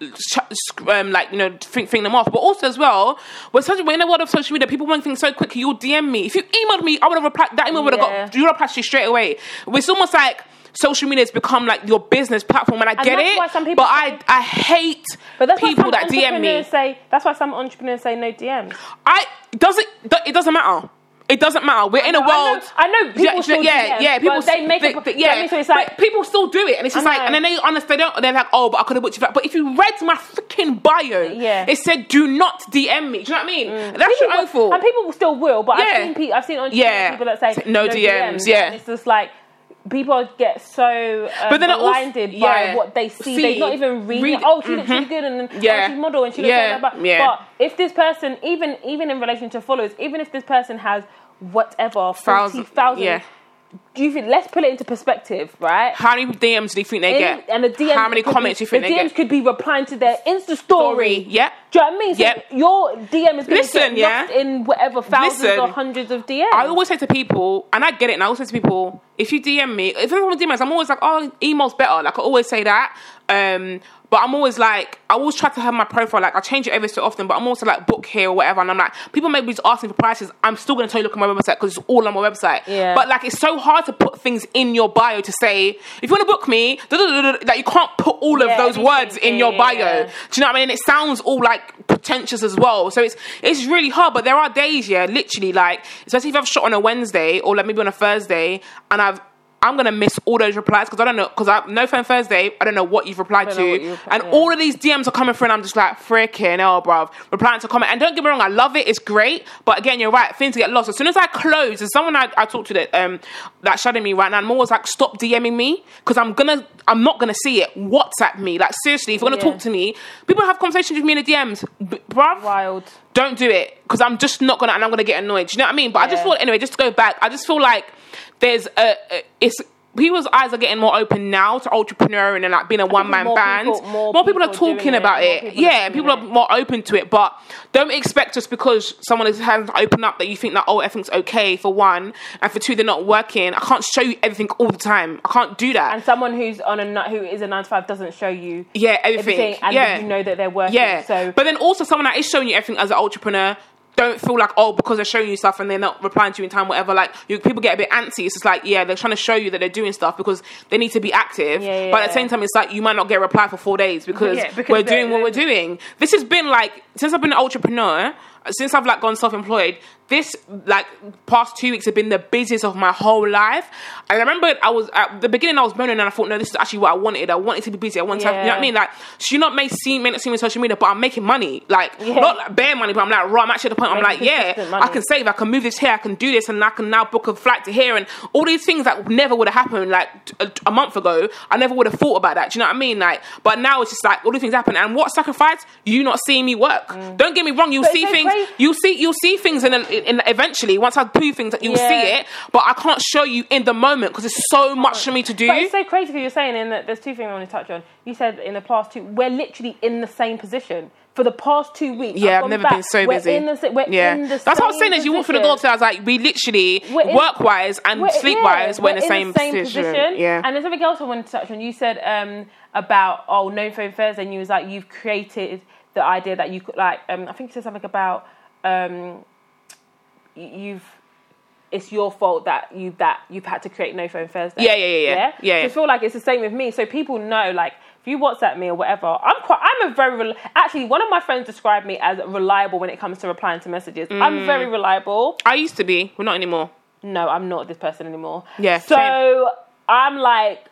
um, like you know, think, think them off. But also as well, we're such we're in a world of social media. People want things so quick. You'll DM me if you emailed me, I would have replied. That email would have Yeah. got you replied to you straight away. It's almost like. Social media has become like your business platform, and I get that's it. why some people but say- I, I hate But that's people why that DM me. Say that's why some entrepreneurs say no DMs. I doesn't. It doesn't matter. It doesn't matter. We're in a know- I world. know- I know people yeah, still yeah, DM, yeah. People they make it- they- you know what I yeah. So it's like- but people still do it, and it's just like, and then they honestly they don't. They're like, oh, but I could have booked you. back. But if you read my freaking bio, Yeah. it said do not DM me. Do you know what I mean? Mm. That's People your own fault. And people still will, but Yeah. I've seen people, I've seen entrepreneurs Yeah. people that say Say no DMs, yeah. And it's just like people get so um, But then also- blinded yeah. by what they see. See. They're not even reading. Read- oh, she looks really good, and then, Yeah. oh, she's model, and she looks Yeah. like that. But, Yeah. but if this person, even even in relation to followers, even if this person has whatever forty thousand, yeah. Do you think? Let's put it into perspective, right? How many DMs do you think they In- get? and the DMs How many comments be, do you think the they DMs get? could be replying to their Insta story. Yeah. Do you know what I mean? So Yep. your DM is going to get yeah. in whatever thousands Listen. or hundreds of DMs. I always say to people, and I get it, and I always say to people, if you DM me, if anyone DMs, I'm always like, oh, email's better. Like I always say that. Um, but I'm always like, I always try to have my profile, like I change it every so often, but I'm also like book here or whatever, and I'm like, people maybe just asking for prices. I'm still gonna tell you look at my website because it's all on my website. Yeah. But like, it's so hard to put things in your bio to say, if you want to book me, da, da, da, da, da, like you can't put all of Yeah, those words in your bio. yeah. Do you know what I mean? It sounds all like pretentious as well. So it's it's really hard. But there are days, yeah, literally like, especially if I've shot on a Wednesday or like maybe on a Thursday, and I've I'm gonna miss all those replies because I don't know because I no phone Thursday. I don't know what you've replied to, you replied- and yeah. all of these DMs are coming through, and I'm just like freaking hell, bruv. Replying to comment, and don't get me wrong, I love it. It's great, but again, you're right. Things get lost as soon as I close. There's someone I, I talked to that um that shadowing me right now, and I'm always like, stop DMing me because I'm gonna I'm not gonna see it. WhatsApp me, like seriously. If you're gonna Yeah. talk to me, people have conversations with me in the DMs, bruv Wild. Don't do it because I'm just not gonna and I'm gonna get annoyed. Do you know what I mean? But I just Yeah. feel anyway. Just to go back, I just feel like there's a, a it's. People's eyes are getting more open now to entrepreneuring and like being a one man band. people- more people, are people doing talking about more it. people Yeah, and people are it. more open to it. But don't expect just because someone is hasn't opened up that you think that oh everything's okay for one and for two they're not working. I can't show you everything all the time. I can't do that. And someone who's on a who is a nine to five doesn't show you yeah, everything. everything, and yeah. you know that they're working. Yeah. So but then also someone that is showing you everything as an entrepreneur. Don't feel like oh because they're showing you stuff and they're not replying to you in time whatever like you, people get a bit antsy. It's just like yeah they're trying to show you that they're doing stuff because they need to be active. Yeah, yeah, but at the same time it's like you might not get a reply for four days because, because we're doing what we're doing. This has been like since I've been an entrepreneur since I've like gone self-employed this like past two weeks have been the busiest of my whole life. I remember I was at the beginning I was moaning and I thought no this is actually what I wanted. I wanted to be busy. I wanted to have, you know what I mean? Like she not may seem may not seem in social media but I'm making money. Like Yeah. not like bare money but I'm like raw. I'm actually at the point I'm like yeah money. I can save. I can move this here. I can do this and I can now book a flight to here. And all these things that never would have happened like a, a month ago I never would have thought about that. Do you know what I mean? Like but now it's just like all these things happen. And what sacrifice? You not seeing me work. Don't get me wrong you'll Mm. But see so things you'll see you'll see things in, eventually once I do things that you'll Yeah. see it but I can't show you in the moment because it's so much for me to do But it's so crazy because you're saying in that there's two things I want to touch on. You said in the past two, we're literally in the same position for the past two weeks. Yeah, I've gone never back, been so we're busy. In the, we're yeah, in the that's what I was saying. As you walk through the door, I was like, we literally in- work wise and We're- sleep yeah, wise, we're in the same, position. Yeah, And there's something else I wanted to touch on. You said um, about oh no phone Thursday, and you was like you've created the idea that you could like. Um, I think you said something about um, you've it's your fault that you that you've had to create no phone Thursday. Yeah, yeah, yeah, yeah. Yeah, So yeah. I feel like it's the same with me. So people know, like, if you WhatsApp me or whatever, I'm quite. I'm a very rel- actually. One of my friends described me as reliable when it comes to replying to messages. Mm. I'm very reliable. I used to be, we're not anymore. No, I'm not this person anymore. Yeah, So same. I'm like,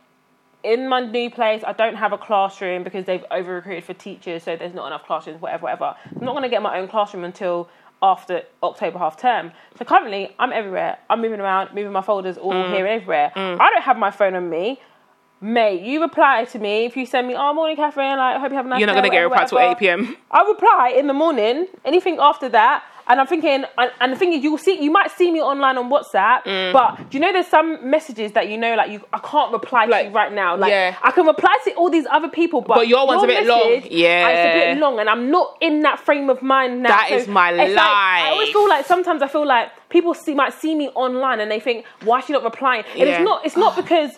in my new place, I don't have a classroom because they've over recruited for teachers, so there's not enough classrooms, whatever, whatever. I'm not going to get my own classroom until after October half term. So currently, I'm everywhere. I'm moving around, moving my folders all Mm. here and everywhere. I don't have my phone on me. Mate, you reply to me if you send me, oh, morning, Catherine, like, I hope you have a nice You're not gonna get a reply till 8 p.m. I reply in the morning. Anything after that, and I'm thinking, and, and the thing is, you'll see, you might see me online on WhatsApp, Mm. but do you know there's some messages that you know, like you, I can't reply to Like, you right now. Like yeah. I can reply to all these other people, but, But your one's a bit long. Yeah. it's a bit long, and I'm not in that frame of mind now. That So is my life. like, I always feel like sometimes I feel like people see might see me online and they think, why is she not replying? And Yeah. it's not. It's not because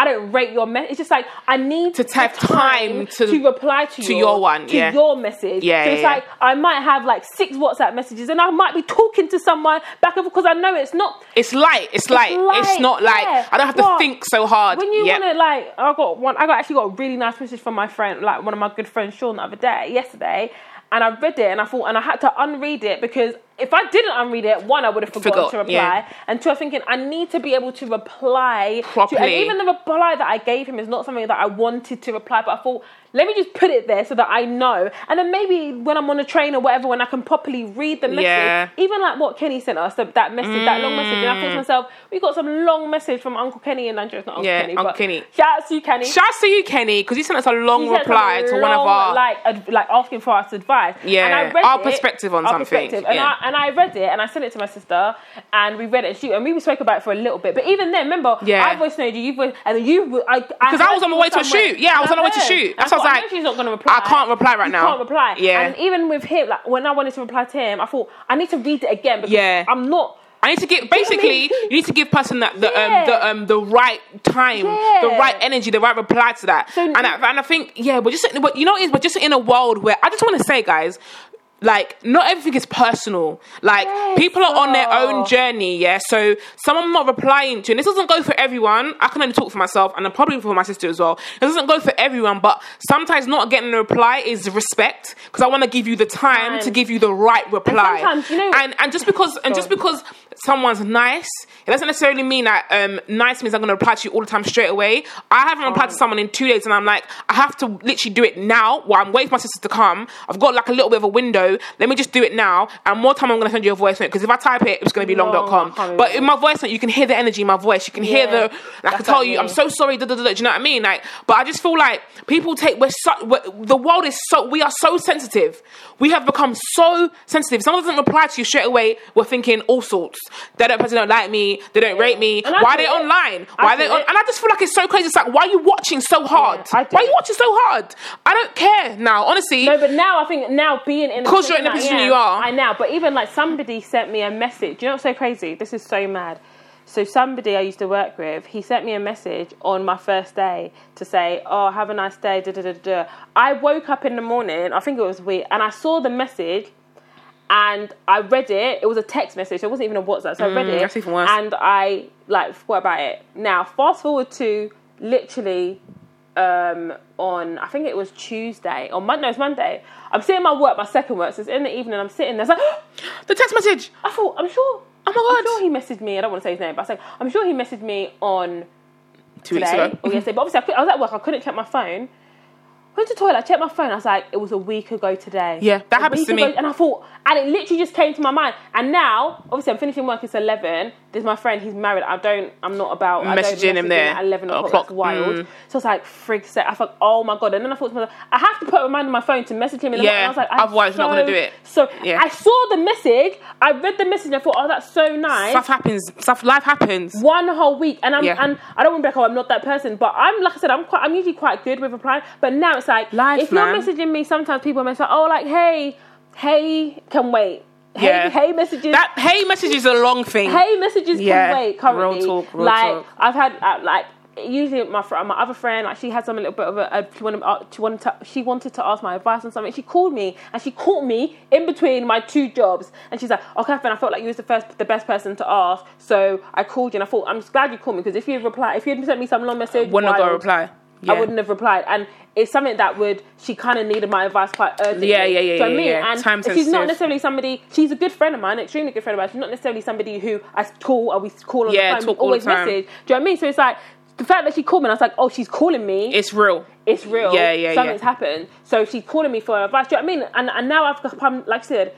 I don't rate your message. It's just like I need To the have time to- reply to, to your, your one, to yeah. your message. Yeah, so it's yeah, like I might have like six WhatsApp messages, and I might be talking to someone back and because I know it's not It's light. It's light. It's not like yeah. I don't have to think so hard. when you Yep. want to like i got one i got actually got a really nice message from my friend like one of my good friends sean the other day yesterday and i read it and i thought and i had to unread it because if i didn't unread it one i would have forgotten Forgot, to reply yeah. and two i'm thinking i need to be able to reply to, and even the reply that i gave him is not something that i wanted to reply but i thought let me just put it there so that I know. And then maybe when I'm on a train or whatever, when I can properly read the message, Yeah. even like what Kenny sent us, the, that message, that long message. And I thought to mm. myself, we got some long message from Uncle Kenny in Nigeria. It's not Uncle Yeah, Kenny, Uncle but Kenny. Shout out to you, Kenny. Shouts to you, Kenny, because he sent us a long reply some to one of our. like ad, like asking for us advice. Yeah, and I read our it- perspective on our something, perspective. And yeah. I and I read it and I sent it to my sister and we read it and she and we spoke about it for a little bit. But even then, remember, Yeah. I voice noted you, you voice, and you I Because I was on my way to a shoot. Yeah, I was on my way to shoot. That's what I was like, She's not going to reply. I can't reply right You now. Can't reply. Yeah. And even with him, like when I wanted to reply to him, I thought I need to read it again because Yeah. I'm not. I need to give know I basically mean? you need to give person that the Yeah. um the um the right time, Yeah. the right energy, the right reply to that. So- and I, and I think yeah, we're just but you know what it is we're just in a world where I just want to say guys. Like not everything is personal. Like Yes, people are on their own journey, yeah. So someone I'm not replying to, and this doesn't go for everyone. I can only talk for myself, and I'm probably for my sister as well. It doesn't go for everyone, but sometimes not getting a reply is respect because I want to give you the time, Time. to give you the right reply. sometimes, you know- and and just because and just because someone's nice, it doesn't necessarily mean that um, nice means I'm going to reply to you all the time straight away. I haven't replied to someone in two days, and I'm like, I have to literally do it now while I'm waiting for my sister to come. I've got like a little bit of a window. Let me just do it now, and more time I'm going to send you a voice note because if I type it, it's going to be Long, long.com. can't But in my voice note, you can hear the energy in my voice. You can hear the. and I can tell you, I'm so sorry. Da, da, da, do you know what I mean? Like, but I just feel like people take. We're so. The world is so. We are so sensitive. We have become so sensitive. If someone doesn't reply to you straight away, we're thinking all sorts. They don't person don't like me. They don't rate me. Why are they it. online? Why are they on? it. And I just feel like it's so crazy. It's like, why are you watching so hard? Do why are you watching so hard? I don't care now. Honestly, No, but now I think now being in the 'Cause you're in the position am, you are. I know. But even like somebody sent me a message. You know what's so crazy? This is so mad. So somebody I used to work with, he sent me a message on my first day to say, "Oh, have a nice day." Da, da, da, da. I woke up in the morning. I think it was weird, and I saw the message. And I read it. It was a text message. It wasn't even a WhatsApp. So I read it, Mm, that's even worse. and I like forgot about it. Now, fast forward to literally um, on I think it was Tuesday or Monday. No, it's Monday. I'm sitting my work, my second work. So it's in the evening. I'm sitting there. It's like the text message. I thought I'm sure. Oh my god! I'm sure he messaged me. I don't want to say his name, but I was like, I'm sure he messaged me on Two weeks today ago. or yesterday. But obviously, I, could, I was at work. I couldn't check my phone. Went to the toilet. I checked my phone. I was like, it was a week ago today. Yeah, that A happens to me. ago- and I thought, and it literally just came to my mind. And now, obviously, I'm finishing work. It's eleven. There's my friend. He's married. I don't. I'm not about I don't Messaging him there at eleven o'clock. o'clock. That's wild. Mm. So it's like frig set. I thought, oh my god. And then I thought to myself, I have to put a reminder on my phone to message him in the Yeah, morning. I was like, I'm otherwise you're not gonna do it. So Yeah. I saw the message. I read the message. and I thought, oh, that's so nice Stuff happens. Stuff. Life happens. one whole week and I'm Yeah. and I don't want to be like oh I'm not that person but I'm like I said I'm quite I'm usually quite good with replying but now it's like Life, if you're messaging me sometimes people message like oh like hey hey can wait hey Yeah. hey messages That hey message is a long thing. hey messages Yeah. can wait currently Real talk, real like talk. I've had uh, like usually my fr- my other friend like she had some little bit of a, a she wanted uh, she wanted to, she wanted to ask my advice on something she called me and she caught me in between my two jobs and she's like oh Catherine I felt like you was the first the best person to ask so I called you and I thought I'm just glad you called me because if you replied if you had sent me some long message Wouldn't have got a wild, reply. Yeah. I wouldn't have replied and it's something that would she kind of needed my advice quite urgently Yeah, yeah, yeah, Do you know what I yeah, mean? yeah. and Time she's not necessarily somebody she's a good friend of mine extremely good friend of mine she's not necessarily somebody who I call or we call on Yeah, the phone talk we all the always time. message do you know what I mean so it's like the fact that she called me and I was like oh she's calling me It's real. it's real Yeah, yeah, something's yeah. happened so she's calling me for advice do you know what I mean and, and now I've become like I said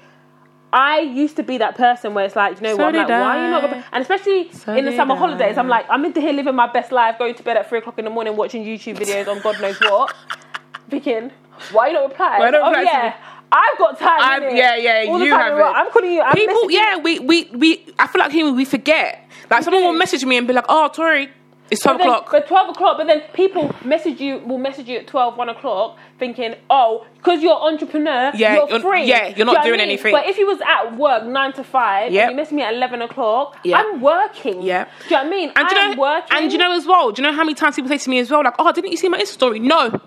I used to be that person where it's like, you know So what? I'm like, why are you not? And especially So in the summer I. holidays, I'm like, I'm into here living my best life, going to bed at three o'clock in the morning, watching YouTube videos on God knows what. Thinking, why you not replying? Why don't oh reply yeah? I've got time. Innit? yeah, yeah, All you have it. I'm calling you. I'm People, yeah, we, we, we. I feel like. We forget. Like someone will message me and be like, "Oh, Tori, It's 12 But then- o'clock. But 12 o'clock, but then people message you, will message you at 12, 1 o'clock, thinking, oh, because you're entrepreneur, Yeah, you're you're- free. yeah, you're not know what I doing mean? anything. But if you was at work 9 to 5, Yep. and you message me at 11 o'clock, Yep. I'm working. Yeah. Do you know what I mean? And you I'm know, working. and you know as well? Do you know how many times people say to me as well, like, "Oh, didn't you see my Insta story?" No.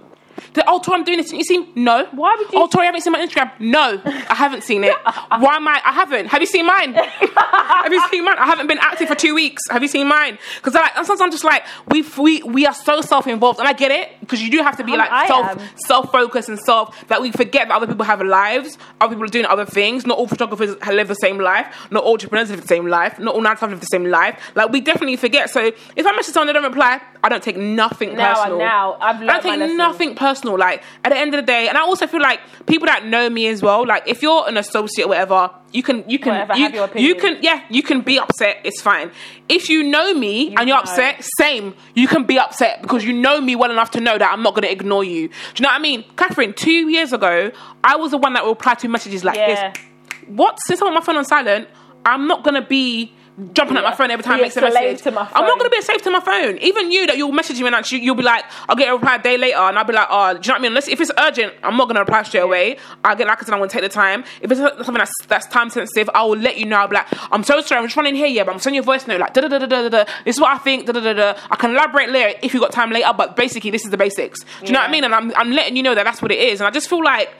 The, oh, Tori, I'm doing this. Didn't you see? No. Why would you- Oh, Tori, I haven't seen my Instagram. No, I haven't seen it. Why am I? I haven't. Have you seen mine? Have you seen mine? I haven't been active for two weeks. Have you seen mine? Because like, sometimes I'm just like, we we we are so self involved, and I get it because you do have to be Um, like I self am. self focused and self that we forget that other people have lives, other people are doing other things. Not all photographers live the same life. Not all entrepreneurs live the same life. Not all nine live the same life. Like we definitely forget. So if I message someone they don't reply, I don't take nothing Now- personal. now, I've I don't take nothing personal. Like at the end of the day, and I also feel like people that know me as well. Like if you're an associate, or whatever, you can you can Whatever, you, have your you can yeah you can be upset. It's fine. If you know me and you're know. upset, same. You can be upset because you know me well enough to know that I'm not going to ignore you. Do you know what I mean, Catherine? Two years ago, I was the one that would reply to messages like Yeah. this. What? Since I want my phone on silent, I'm not going to be. Jumping at my phone every time Be I make a message. to my I'm not gonna be a slave to my phone. Even you that you'll message me and actually you'll be like, I'll get a reply a day later, and I'll be like, oh, do you know what I mean? Unless if it's urgent, I'm not gonna reply straight away. I'll get like I said, I'm gonna take the time. If it's something that's, that's time sensitive, I will let you know. I'll be like, I'm so sorry, I'm just running here, yeah, but I'm sending you a voice note, like da da da da da da. This is what I think, da da da da. I can elaborate later if you got time later, but basically this is the basics. Do you know what I mean? And I'm I'm letting you know that that's what it is, and I just feel like,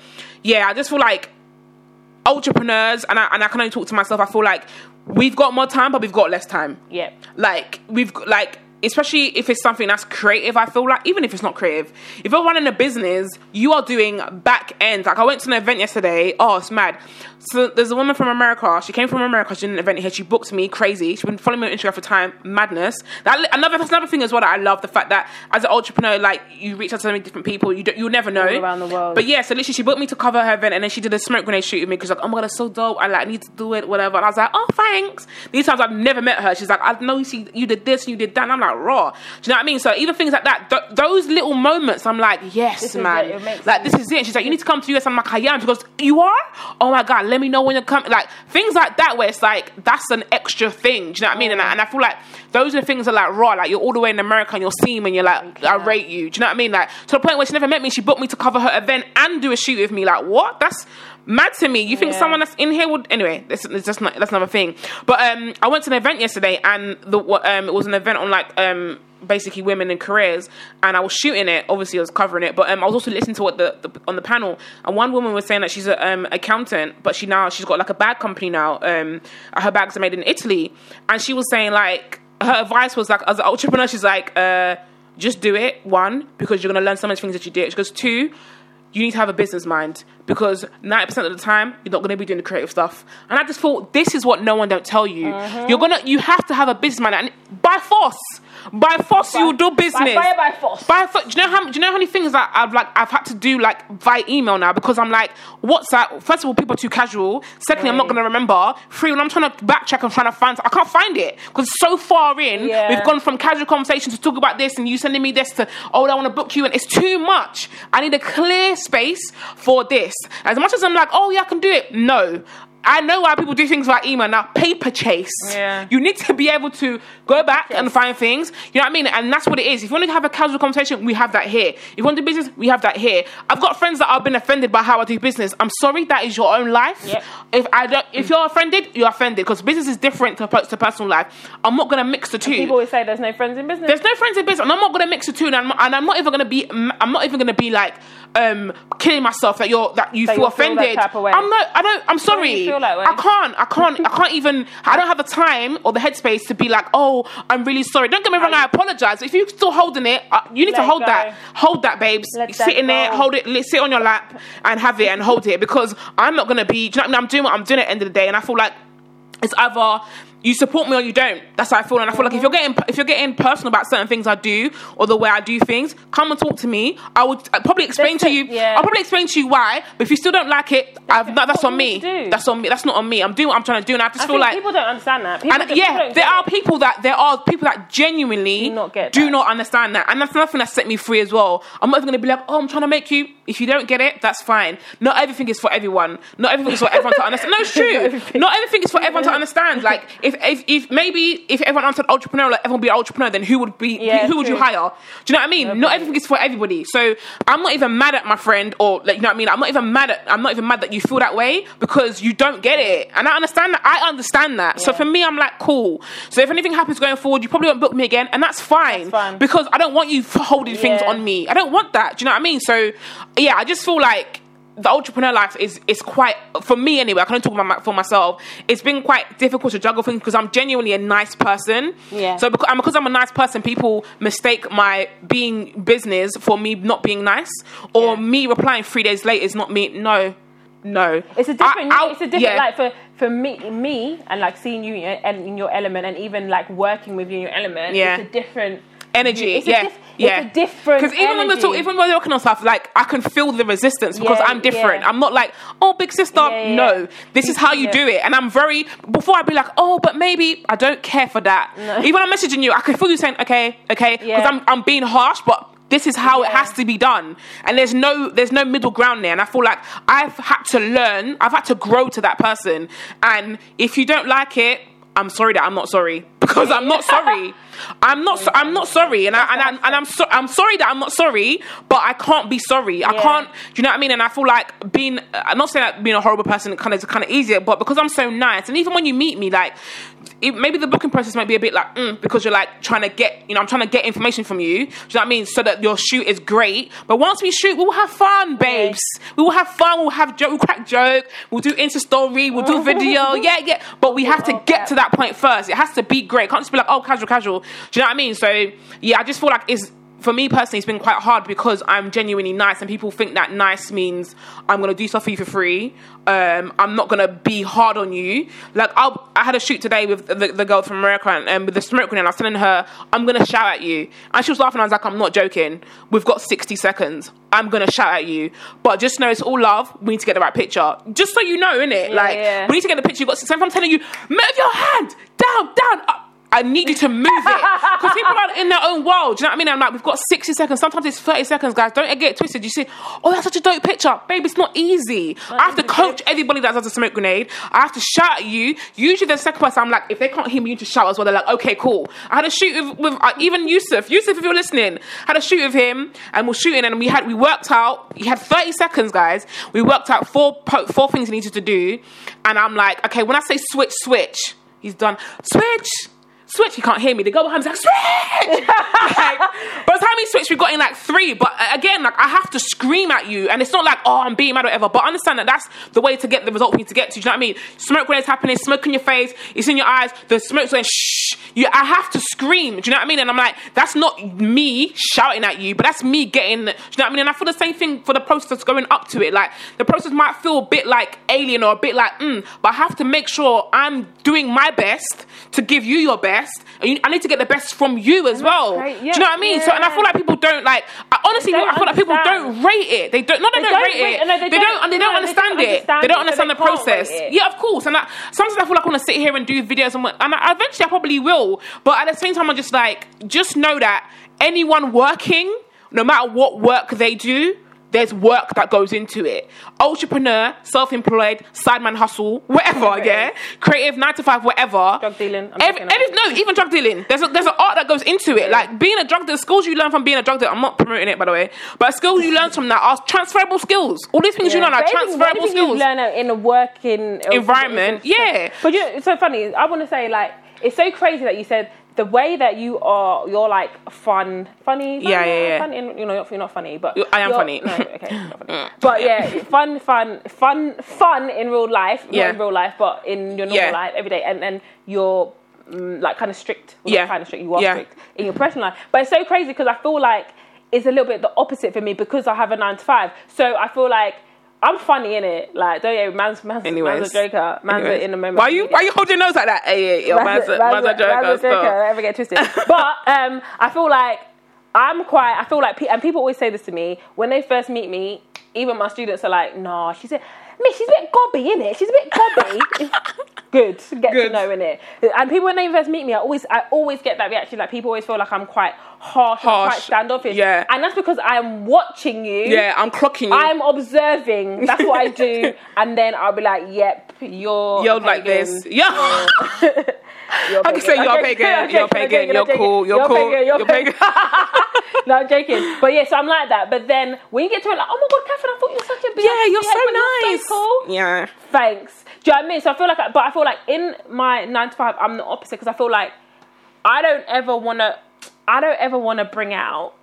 yeah, I just feel like entrepreneurs, and I and I can only talk to myself. I feel like we've got more time, but we've got less time Yeah. like we've got- like especially if it's something that's creative i feel like even if it's not creative if you're running a business you are doing back end. Like i went to an event yesterday. Oh it's mad. So there's a woman from america. She came from america. She did an event here. She booked me crazy. She's been following me on instagram for time. Madness. That another that's another thing as well that i love the fact that as an entrepreneur like you reach out to so many different people. You don't, you'll never know. All around the world. but yeah so literally she booked me to cover her event and then she did a smoke grenade shoot with me because like oh my god that's so dope. I like need to do it whatever. And i was like oh thanks. These times i've never met her. She's like i know you see you did this and you did that. And i'm like raw. Do you know what i mean? So even things like that th- those little moments i'm like yes This man. it, like this is it. She's like you need to come to us i'm like i am she goes you are? Oh my god let me know when you're coming like things like that where it's like that's an extra thing. Do you know what i mean? And I, and I feel like those are the things that are like raw. Like you're all the way in america and you're seeing me and you're like i rate you. Do you know what i mean? Like to the point where she never met me she booked me to cover her event and do a shoot with me. Like what? That's mad to me. You think Yeah. someone that's in here would anyway this is just not that's another thing. But um i went to an event yesterday and the um it was an event on like um basically women in careers and i was shooting it. Obviously i was covering it but um, i was also listening to what the, the on the panel and one woman was saying that she's an um, accountant but she now she's got like a bag company now um her bags are made in italy. And she was saying like her advice was like as an entrepreneur she's like uh just do it one because you're going to learn so much things that you do. She goes two you need to have a business mind because 90% of the time you're not going to be doing the creative stuff. And i just thought this is what no one don't tell you. Uh-huh. you're gonna you have to have a business mind and by force by force you will do business By fire, by force. by fo- do you know how do you know how many things that I've like I've had to do like via email now? Because I'm like WhatsApp first of all people are too casual. Secondly I'm not going to remember. Three when I'm trying to backtrack and trying to find I can't find it. Because so far in Yeah. we've gone from casual conversations to talk about this and you sending me this to oh I want to book you and it's too much. I need a clear space for this as much as I'm like oh yeah I can do it no I know why people do things like email now. Paper chase. Yeah. You need to be able to go back and find things. You know what I mean? And that's what it is. If you want to have a casual conversation, we have that here. If you want to do business, we have that here. I've got friends that have been offended by how I do business. I'm sorry, that is your own life. Yep. If I don't, if you're offended, you're offended because business is different to, to personal life. I'm not gonna mix the two. People always say there's no friends in business. There's no friends in business, and I'm not gonna mix the two, and I'm, and I'm not even gonna be, I'm not even gonna be like, um, killing myself that you're that you That feel feel offended. way. I'm not. I don't. I'm sorry. you feel that way? I can't. I can't. I can't even. I don't have the time or the headspace to be like, oh, I'm really sorry. Don't get me wrong. I apologize. If you're still holding it, uh, you need Let to hold that. Hold that, babes. Let sit that in there, hold it. Sit on your lap and have it and hold it because I'm not gonna be. Do you know what I mean? I'm doing what I'm doing at the end of the day, and I feel like it's either you support me or you don't. That's how I feel, and I feel like if you're getting if you're getting personal about certain things I do or the way I do things, come and talk to me. I would I'd probably explain That's to it, you. yeah. I'll probably explain to you why. But if you still don't like it, I've, that, that's on me. to do. That's on me. That's not on me. I'm doing what I'm trying to do, and I just I feel like people don't understand that. People and people yeah, there are it. people that there are people that genuinely Do not get do that. not understand that, and that's nothing that set me free as well. I'm not even gonna be like, oh, I'm trying to make you. If you don't get it, that's fine. Not everything is for everyone. Not everything is for everyone to understand. No, it's true. Not everything is for everyone to understand. Like if if, if if maybe if everyone answered entrepreneur, like everyone be an entrepreneur, then who would be Yeah, who, who would you hire? Do you know what I mean? Not everything is for everybody. So I'm not even mad at my friend, or like you know what I mean. I'm not even mad at. I'm not even mad that you feel that way because you don't get it, and I understand that. I understand that. So for me, I'm like cool. So if anything happens going forward, you probably won't book me again, and that's fine. That's fine. Because I don't want you holding things on me. I don't want that. Do you know what I mean? So yeah, I just feel like the entrepreneur life is is quite for me anyway. I can only talk about my, for myself. It's been quite difficult to juggle things because I'm genuinely a nice person. Yeah. So because, because I'm a nice person, people mistake my being business for me not being nice, or Yeah. me replying three days late is not me. No, no. It's a different. I- it's a different. yeah. Like for for me, me, and like seeing you in, and in your element, and even like working with you in your element. Yeah. It's a different energy. It's a yeah, diff- yeah. It's a different. Because even when we're talking, even when we're working on stuff, like I can feel the resistance because Yeah, I'm different. yeah. I'm not like, oh, big sister. Yeah, yeah, no, yeah. this is how you Yeah. do it. And I'm very before I'd be like, oh, but maybe I don't care for that. Even when I'm messaging you, I can feel you saying, okay, okay, because Yeah. I'm I'm being harsh, but. This is how it has to be done, and there's no there's no middle ground there. And I feel like I've had to learn, I've had to grow to that person. And if you don't like it, I'm sorry that I'm not sorry because I'm not sorry. I'm not. So, I'm not sorry, and I and, I, and I'm so, I'm sorry that I'm not sorry, but I can't be sorry. I Yeah. can't. Do you know what I mean? And I feel like being. I'm not saying that being a horrible person kind of is kind of easier, but because I'm so nice, and even when you meet me, like maybe the booking process might be a bit like mm, because you're like trying to get. You know, I'm trying to get information from you. Do you know what I mean? So that your shoot is great. But once we shoot, we will have fun, babes. We will have fun. We'll have joke. We'll crack joke. We'll do Insta story. We'll do video. Yeah, yeah. But we have to get to that point first. It has to be great. It can't just be like oh casual, casual. Do you know what I mean? So yeah, I just feel like it's for me personally, it's been quite hard because I'm genuinely nice, and people think that nice means I'm gonna do stuff for you for free. Um, I'm not gonna be hard on you. Like I'll, I had a shoot today with the, the girl from America, and, and with the smoke and I was telling her I'm gonna shout at you, and she was laughing. I was like, I'm not joking. We've got 60 seconds. I'm gonna shout at you, but just know it's all love. We need to get the right picture, just so you know, innit? like yeah. we need to get the picture. You got. So if I'm telling you, move your hand down, down. Up. I need you to move it because people are in their own world. Do you know what I mean? I'm like, we've got 60 seconds. Sometimes it's 30 seconds, guys. Don't get it twisted. You see, oh, that's such a dope picture. Babe, it's not easy. I have to coach everybody that does a smoke grenade. I have to shout at you. Usually, the second person, I'm like, if they can't hear me, you just shout as well. They're like, okay, cool. I had a shoot with, with uh, even Yusuf. Yusuf, if you're listening, had a shoot with him and we're shooting and we had, we worked out, he had 30 seconds, guys. We worked out four, po- four things he needed to do. And I'm like, okay, when I say switch, switch, he's done, switch switch, he can't hear me. The girl behind me's like, switch! like, by the time he switched, we got in like three. But uh, again, like I have to scream at you, and it's not like, oh, I'm being mad or whatever. But understand that that's the way to get the result we need to get to. Do you know what I mean? Smoke grenades happening, smoke in your face, it's in your eyes, the smoke's going shh. You, I have to scream. Do you know what I mean? And I'm like, that's not me shouting at you, but that's me getting. Do you know what I mean? And I feel the same thing for the process going up to it. Like the process might feel a bit like alien or a bit like, mm, but I have to make sure I'm doing my best to give you your best. I need to get the best from you as well. great. Do you know what I mean? So, and I feel like people don't like. I honestly, don't I feel like people don't rate it. They don't. Not they, They don't, don't rate it. no, they they don't-. They don't no, they don't understand it. understand They don't understand the process. Yeah, of course. And I, sometimes I feel like I want to sit here and do videos, and, and I, eventually I probably will. But at the same time, I'm just like, just know that anyone working, no matter what work they do. There's work that goes into it. Entrepreneur, self-employed, sideman hustle, whatever, yeah. Creative, nine to five, whatever. Drug dealing, Every, every- no, even drug dealing. There's a, there's an art that goes into it. Like being a drug dealer, skills you learn from being a drug dealer. I'm not promoting it, by the way, but skills you learn from that are transferable skills. All these things you learn are anything- transferable anything you learn in a working Environment, yeah. But you know, it's so funny. I want to say like it's so crazy that you said the way that you are. You're like fun, funny. funny Yeah, yeah, yeah. You know, you're not funny, but I am funny. No, okay, funny. but yeah, fun, fun, fun, fun in real life. Yeah. Not in real life, but in your normal Yeah. life every day, and then you're. mm, like kind of strict, well, Yeah. kind of strict. You are Yeah. strict in your personal life, but it's so crazy because I feel like it's a little bit the opposite for me because I have a nine to five. So I feel like I'm funny in it. Like don't you? Man's man's, Anyways. man's a joker. Man's Anyways. in the moment. Why you why you hold your nose like that? Hey, hey, yo, man's a, man's a joker. man's a joker. Don't ever get twisted. but um, I feel like I'm quite. I feel like, pe- and people always say this to me when they first meet me. Even my students are like, "No," she said. Me, she's a bit gobby, in it. She's a bit gobby. Good, to get to know in it. And people when they first meet me, I always, I always get that reaction. Like people always feel like I'm quite harsh, and quite standoffish. Yeah. and that's because I'm watching you. Yeah, I'm clocking you. I'm observing. That's what I do, and then I'll be like, "Yep, you're You're like this. Yeah. You're I can say you're pagan, joking, you're pagan, you're cool, you're cool, you're pagan. no, I'm joking. But yeah, so I'm like that. But then when you get to it, like, oh my god, Catherine, I thought you were such a big Yeah, you're so nice. so cool. Yeah. Thanks. Do you know what I mean? So I feel like, but I feel like in my nine to five, I'm the opposite because I feel like I don't ever want to. I don't ever want to bring out.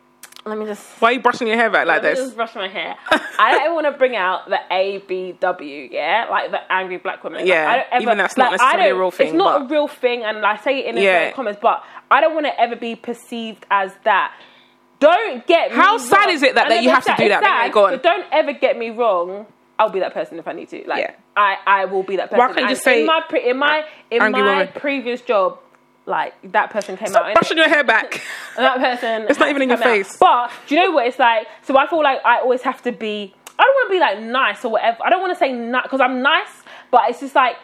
Let me just Why are you brushing your hair back like this? just brush my hair. I don't want to bring out the ABW, yeah, like the angry black woman. Like, Yeah, I don't ever, even that's not like, I necessarily a real thing, It's not but- a real thing, and I say it in the comments, but I don't want to ever be perceived as that. Don't get me How sad is it that- that you have to do that? Sad, go on. Don't ever get me wrong. I'll be that person if I need to. Like, Yeah. I, I will be that person. Why can't you And just say, in my pre- in my in my woman? previous job? Like that person came Stop out. brushing your hair back. And that person. It's not even in your come out. face. But do you know what it's like? So I feel like I always have to be. I don't want to be like nice or whatever. I don't want to say nice because I'm nice, but it's just like.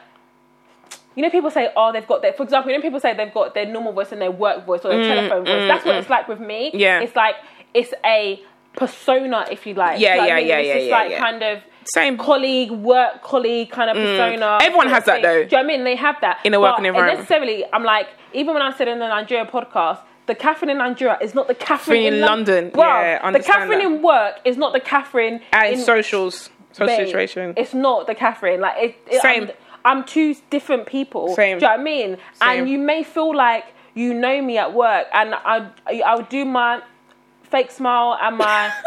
You know, people say, "Oh, they've got their." For example, you know, people say they've got their normal voice and their work voice or their telephone voice. That's what it's like with me. Mm, Yeah. it's like it's a persona, if you like. Yeah, you know yeah, I mean? yeah, It's yeah, just yeah, like yeah. kind of Same. colleague, work colleague kind of mm. persona. Everyone has that, though. Do you know what I mean? They have that In a working environment. Necessarily, I'm like, even when I said in the Nigeria podcast, the Catherine in Nigeria is not the Catherine In in, London. Bruv, Yeah, the Catherine that. in work is not the Catherine And in socials, social babe, situation. It's not the Catherine. Like it, it- Same. I'm, I'm two different people. Same. Do you know what I mean? Same. And you may feel like you know me at work, and I I would do my fake smile and my.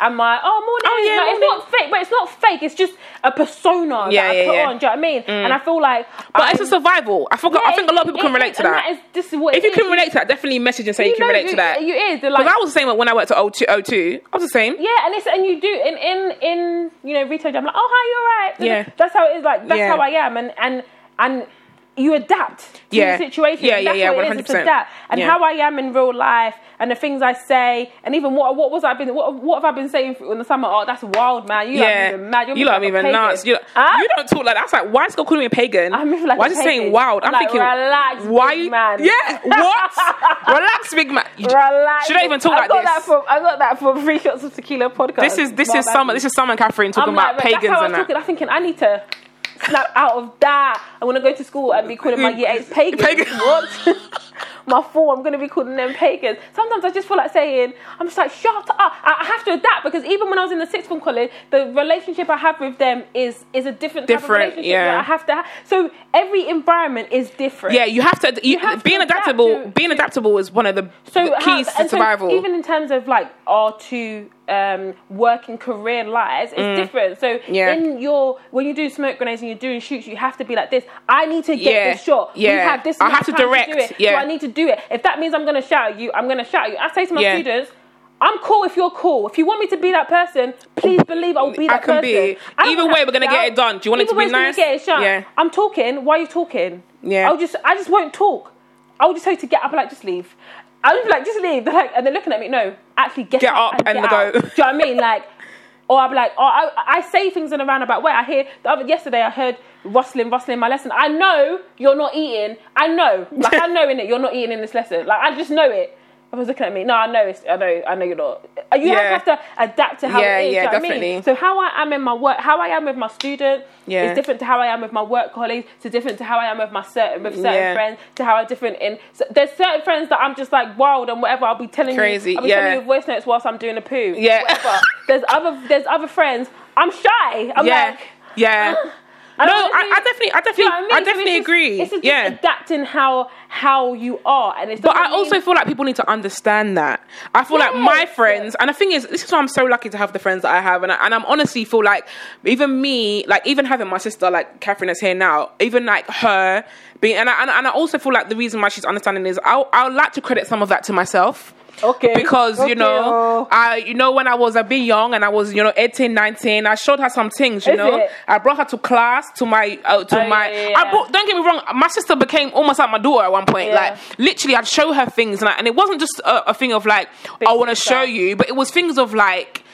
And my oh morning, Oh, yeah, Like, it's not fake, but it's not fake. It's just a persona Yeah, that I yeah, put yeah. on. Do you know what I mean? Mm. And I feel like, but it's a survival. I forgot. I think a lot of people can relate to that. is, this is what if you can relate to that, definitely message and say you, can know, relate to that. You is Because like I was the same when I worked at O2. O2. I was the same. yeah, and it's and you do in in in you know retail. I'm like, oh hi, you're right. Yeah. that's how it is. Like that's how I am, and and and you adapt to Yeah. the situation. Yeah, yeah, yeah, is, it's 100%. And Yeah. how I am in real life, and the things I say, and even what what was I been what what have I been saying in the summer? Oh, that's wild, man. You Yeah, even mad. You're you like a even nuts. You, Huh? you don't talk like that. I was like, why is God calling me a pagan? I'm like why is he saying wild? I'm Like, thinking, relax, why? big man. Yeah, what? relax, big man. Relax. She don't even talk I like got this. That from, I got that from Three Shots of Tequila podcast. This is this is summer. This is summer. Catherine talking about pagans I and that. I'm thinking I need to snap out of that. I want to go to school and be calling my year eight pagans. Pagan. What? my four, I'm going to be calling them pagans. Sometimes I just feel like saying, I'm just like, shut up. I have to adapt because even when I was in the sixth form college, the relationship I have with them is is a different Different, of relationship. yeah. that I have to. Ha- so every environment is different. Yeah, you have to. You, have to being adapt adaptable. to- being adaptable is one of the, So the keys to and so survival. even in terms of like our two um, working career lives, it's different. So Mm. Yeah. in your when you do smoke grenades and you're doing shoots, you have to be like this. I need to get Yeah. this shot. You Yeah. have this. I have to direct. do it. Yeah. So I need to do it. If that means I'm going to shout at you, I'm going to shout at you. I say to my Yeah. students. I'm cool if you're cool. If you want me to be that person, please believe I'll be I that can person. be. I Either way, we're gonna get it done. Do you want it to be nice? Get it. Yeah. I'm talking. Why are you talking? Yeah. I'll just, I just won't talk. I'll just tell you to get up and like, just leave. Be like, just leave. They're like, and they're looking at me. No, actually, get, Get up and get go. Do you know what I mean? Like, or be like, or I, I say things in a roundabout way. I hear the other yesterday. I heard rustling, rustling in my lesson. I know you're not eating. I know, like I know in it, you're not eating in this lesson. Like I just know it. I was looking at me. No, I know. It's, I know. I know you're not. Uh, You Yeah. have to adapt to how Yeah, it is. yeah, you know what I mean? definitely. So how I am in my work, how I am with my student, Yeah. is different to how I am with my work colleagues. To different to how I am with my certain with certain Yeah. friends. To how I'm different in. So there's certain friends that I'm just like wild and whatever. I'll be telling Crazy, you. I'll be yeah. telling you voice notes whilst I'm doing a poo. Yeah. Whatever. there's other there's other friends. I'm shy. I'm yeah, like. yeah. I No, I, I definitely, I definitely, you know I mean? I definitely it's just- agree. It's just yeah. adapting how how you are, and it's. But I also feel like people need to understand that. I feel like my friends, and the thing is, this is why I'm so lucky to have the friends that I have, and, I, and I'm honestly feel like even me, like even having my sister, like Catherine is here now, even like her being, and I, and, I- and I also feel like the reason why she's understanding is I I would like to credit some of that to myself. Okay. Because you know, oh. I you know when I was a bit young and I was you know 18, 19, I showed her some things. You Is know, it? I brought her to class to my uh, to Oh, my. yeah, yeah, I brought, don't get me wrong, my sister became almost like my daughter at one point. Yeah. Like literally, I'd show her things, and, I, and it wasn't just a, a thing of like I want to show you, but it was things of like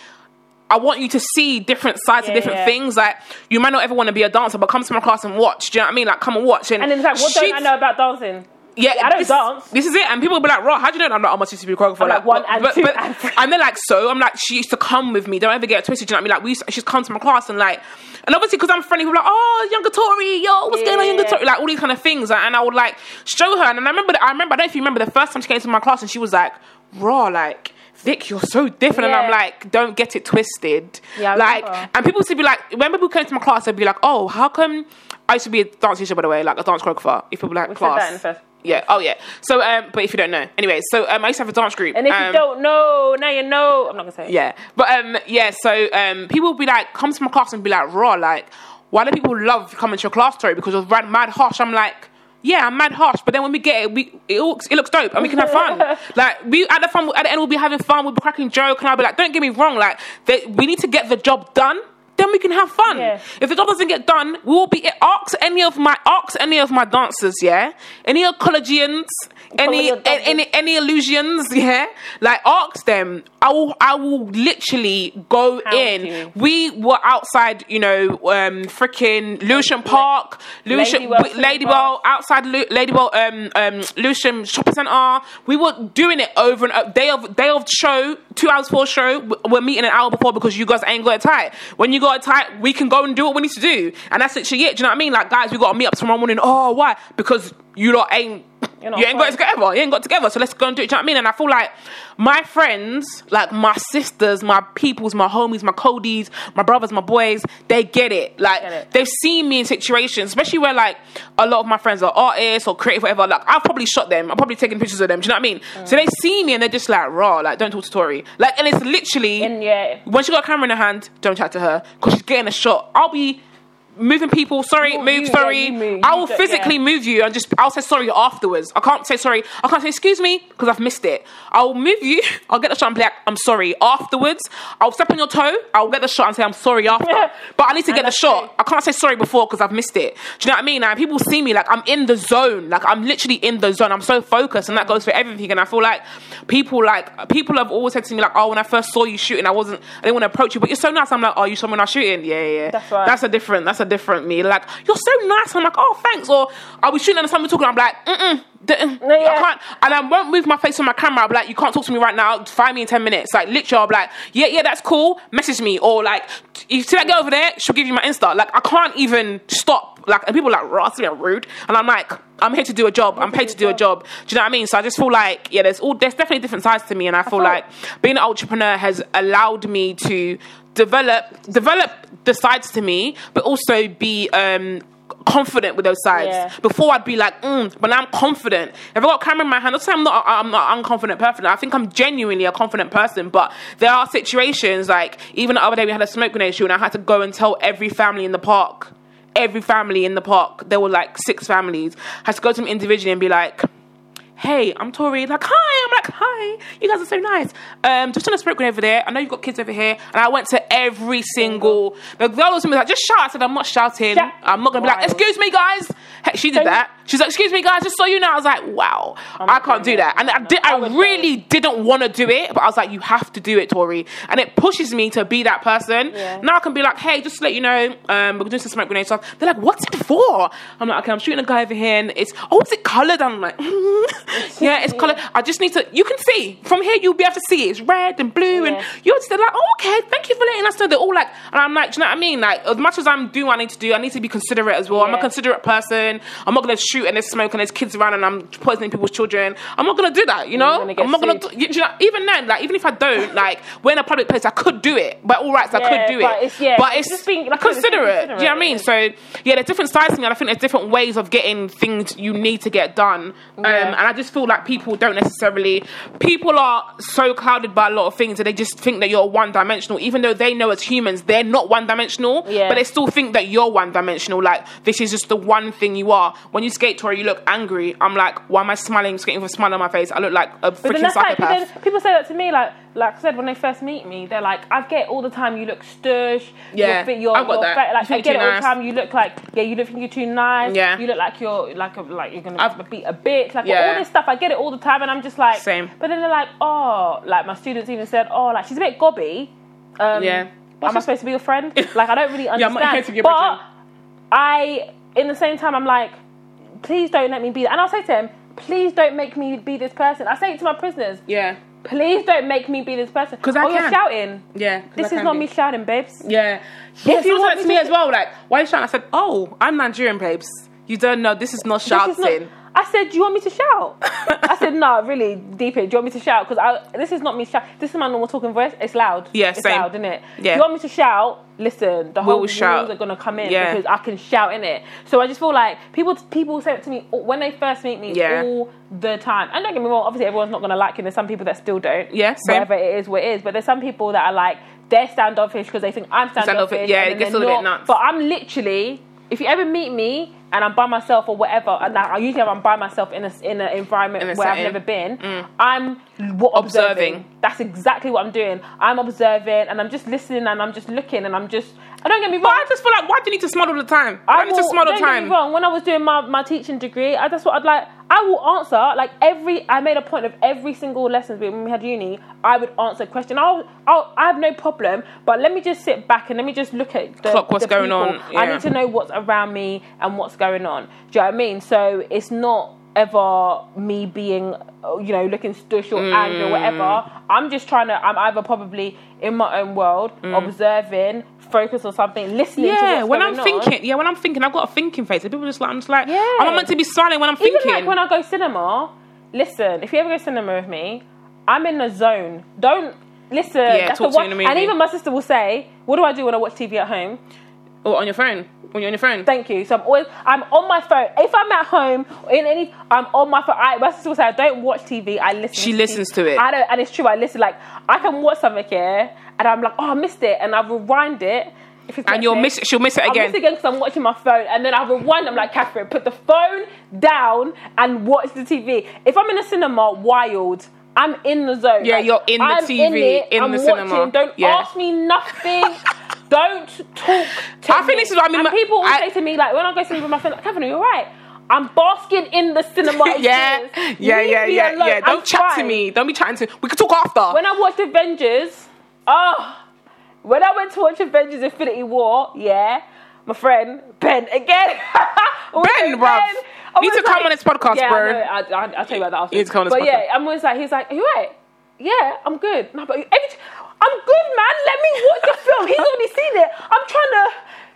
I want you to see different sides Yeah, of different yeah. things. Like you might not ever want to be a dancer, but come to my class and watch. Do you know what I mean? Like come and watch. And, And then it's like, what don't I know about dancing? Yeah, I don't this, dance. This is it, and people will be like, "Raw, how do you know that I'm not on my used to be a choreographer?" I'm like, one and two and three. and they're like, "So?" I'm like, "She used to come with me. Don't ever get twisted." Do you know what I mean? Like, we used, she's come to my class and like, and obviously because I'm friendly, people are like, "Oh, younger Tori, yo, what's going on, younger Yeah. Tori?" Like all these kind of things, and I would like show her. And I remember, I remember, I don't know if you remember the first time she came to my class, and she was like, "Raw, like." Vic, you're so different, and I'm like, don't get it twisted. Yeah, I like, remember. and people used to be like, when people came to my class, they'd be like, oh, how come? I used to be a dance teacher, by the way, like a dance choreographer. If people like We said class, that in first. Yeah. Oh, yeah. So, um, but if you don't know, anyway, so um, I used to have a dance group. And if um, you don't know, now you know. I'm not gonna say. it. yeah. But um, yeah. So um, people will be like, come to my class and be like, raw, like, why do people love coming to your class, Tori? Because mad, mad harsh. I'm like. Yeah, I'm mad harsh, but then when we get it, we it looks, it looks dope, and we can have fun. like we at the fun at the end, we'll be having fun. We'll be cracking joke, and I'll be like, "Don't get me wrong, like they, we need to get the job done, then we can have fun. Yeah. If the job doesn't get done, we will be ask any of my ask any of my dancers, yeah, any of collegians, any any any illusions, yeah, like ask them. I will I will literally go Hound in. We were outside, you know, um, freaking Lewisham Park, Lewisham Ladywell we- Ladywell outside Lu- Ladywell, um, um, Lewisham Shopping Centre. We were doing it over and over. Day of day of show, two hours before show. We're meeting an hour before because you guys ain't got it tight. When you got it tight, we can go and do what we need to do, and that's literally it. Do you know what I mean? Like guys, we got to meet up tomorrow morning. Oh, why? Because you lot ain't. You ain't got it together. You ain't got it together. So let's go and do it. Do you know what I mean? And I feel like my friends, like my sisters, my peoples, my homies, my codies, my brothers, my boys, they get it. Like Get it. they've seen me in situations, especially where like a lot of my friends are artists or creative, whatever. Like I've probably shot them. I'm probably taking pictures of them. Do you know what I mean? Mm. So they see me and they're just like raw. Like don't talk to Tori. Like and it's literally And yeah, when she got a camera in her hand, don't chat to her because she's getting a shot. I'll be moving people. Sorry, move. you- sorry. yeah, move. I will physically yeah. move you and just I'll say sorry afterwards. I can't say sorry. I can't say excuse me because I've missed it. I'll move you. I'll get the shot and be like, I'm sorry. Afterwards, I'll step on your toe. I'll get the shot and say I'm sorry after. but I need to get the shot. I can't say sorry before because I've missed it. Do you know what I mean? And people see me like I'm in the zone. Like I'm literally in the zone. I'm so focused, and that goes for everything. And I feel like people like people have always said to me like, oh, when I first saw you shooting, I wasn't. I didn't want to approach you, but you're so nice. I'm like, oh, you saw me when I was shooting? Yeah, yeah. yeah. That's right. That's a different. That's a different me. Like you're so nice. I'm like, oh, thanks. Or I'll be shooting and someone talking. I'm like, mm mm. I yeah. can't, and I won't move my face on my camera. I'll be like, you can't talk to me right now. Find me in ten minutes. Like literally, I'll be like, yeah, yeah, that's cool. Message me, or like, you see that girl over there? She'll give you my Insta. Like I can't even stop. Like and people are like, "Ross, you're rude," and I'm like, I'm here to do a job. I'm paid to do a job. Do you know what I mean? So I just feel like, yeah, there's all there's definitely different sides to me, and I feel feel- like being an entrepreneur has allowed me to develop develop the sides to me, but also be um confident with those sides. Yeah. Before I'd be like, mm, but now I'm confident. If I got a camera in my hand, not say I'm not I'm not an unconfident person. I think I'm genuinely a confident person. But there are situations like even the other day we had a smoke grenade shoot and I had to go and tell every family in the park. Every family in the park, there were like six families, had to go to them individually and be like, hey, I'm Tori. Like, hi. I'm like, hi. You guys are so nice. Um, just on a smoke grenade over there. I know you've got kids over here. And I went to every single. The girl was like, just shout. I said, I'm not shouting. Shout. I'm not gonna be like, excuse me, guys. Hey, she did Can you- that. She's like, excuse me, guys. Just so you know, I was like, wow, I can't do that. And I did. I really didn't want to do it, but I was like, you have to do it, Tori. And it pushes me to be that person. Yeah. Now I can be like, hey, just to let you know, um, we're doing some smoke grenade stuff. They're like, what's it for? I'm like, okay, I'm shooting a guy over here, and it's oh, is it coloured? I'm like, yeah, it's colour. I just need to. You can see from here. You'll be able to see it. It's red and blue, and you're just like, oh, okay, thank you for letting us know. They're all like, and I'm like, do you know what I mean? Like, as much as I'm doing what I need to do, I need to be considerate as well. I'm a considerate person. I'm not gonna shoot and there's smoke and there's kids around and I'm poisoning people's children. I'm not gonna do that. You know, I'm not gonna. Do, you, know, even then, like, even if I don't, like, we're in a public place, I could do it. By all rights, I could do but it. it's- yeah, but it's it's just being- like I said, being considerate. Do you know what I mean? So yeah, there's different sides to me, and I think there's different ways of getting things you need to get done. Um, and I just feel like people don't necessarily. People are so clouded by a lot of things that they just think that you're one dimensional, even though they know as humans they're not one dimensional. Yeah. But they still think that you're one dimensional. Like this is just the one thing you are. When you skate, Tori, you look angry. I'm like, why am I smiling, skating with a smile on my face? I look like a freaking that's like, psychopath. people say that to me, like, like I said, when they first meet me, they're like, I get all the time you look stush. Yeah, you're, you're, I've got you're that. fat. Like, I get it all nice. the time. You look like, yeah, you look think you're too nice. Yeah. You look like you're like a, like you're gonna I've- beat a bitch. Like Yeah. all this stuff, I get it all the time, and I'm just like, Same. But then they're like, oh, like my students even said, oh, like she's a bit gobby. Um, Yeah. Am I supposed to be your friend? Like, I don't really I'm understand. not here to a but. I, in the same time, I'm like, please don't let me be. And I'll say to him, please don't make me be this person. I say it to my prisoners, Yeah. please don't make me be this person. 'Cause I oh, you're can. shouting. Yeah. This is not be. me shouting, babes. Yeah. Yeah, If you want to me me to- as well. Like, why are you shouting? I said, oh, I'm Nigerian, babes. You don't know. This is not This is not- shouting. I said, do you want me to shout? I said, no, really, deep it. Do you want me to shout? Because this is not me shout. This is my normal talking voice. It's loud. Yeah, it's same. loud, isn't it? Yeah. Do you want me to shout? Listen, the whole shout. rules are gonna come in Yeah. because I can shout in it. So I just feel like people people say it to me when they first meet me Yeah. all the time. And don't get me wrong, obviously everyone's not gonna like it. There's some people that still don't. Yeah, same. Whatever it is, what it is. But there's some people that are like they're standoffish because they think I'm standoffish. Standoffish, yeah, it gets a little bit nuts. But I'm literally, if you ever meet me and I'm by myself or whatever, and I usually I'm by myself in a in an environment In a where I've. Mm. never been, I'm what observing. Observing. That's exactly what I'm doing. I'm observing and I'm just listening and I'm just looking and I'm just. I don't get me wrong. But I just feel like, why do you need to smile all the time? Why do you need to will- smile all the time. don't get me wrong. When I was doing my, my teaching degree, I, that's what I'd like. I will answer like every. I made a point of every single lesson when we had uni. I would answer a question. I'll, I'll I have no problem. But let me just sit back and let me just look at the, Clock what's the going people. on, I need to know what's around me and what's going on. Do you know what I mean? So it's not ever me being you know looking stush or angry or whatever mm. i'm just trying to i'm either probably in my own world mm. observing focus on something listening to Yeah, when I'm on. thinking, yeah, when I'm thinking, I've got a thinking face. And people just like, I'm just like, Yeah. I'm not meant to be smiling when I'm Even thinking. like when I go cinema, listen, if you ever go cinema with me, I'm in the zone. Don't listen. that's talk the to me one, And even my sister will say, "What do I do when I watch TV at home?" or on your phone. When you're on your phone. Thank you. So I'm always I'm on my phone. If I'm at home or in any, I'm on my phone. I, my sister will say, "I don't watch TV. I listen." She to listens TV. to it. I don't, and it's true. I listen. Like I can watch something here, and I'm like, "Oh, I missed it," and I rewind it. If it's and you'll miss it. She'll miss it again. I'll miss it again because I'm watching my phone, and then I rewind. I'm like, Catherine, put the phone down and watch the TV. If I'm in a cinema, wild. I'm in the zone. Yeah, you're in the I'm TV, it, in I'm the watching. cinema. Don't Yeah. ask me nothing. Don't talk. To me. I think this is what I mean, And people always I- say to me like, when I go cinema with my friend, like, Catherine, are you alright? I'm basking in the cinema. yeah, experience. yeah, yeah, yeah, yeah. Don't I'm chat to me. Don't be chatting to. We can talk after. When I watched Avengers, oh, when I went to watch Avengers Infinity War, yeah, my friend Ben again. Ben, bruv. I Need to come on this podcast, yeah, bro. I know, I, I, I'll tell you about that after. You need to come on this but podcast. But yeah, I'm always like, he's like, are you right? Yeah, I'm good. No, but every, I'm good, man. Let me watch the film. He's already seen it. I'm trying to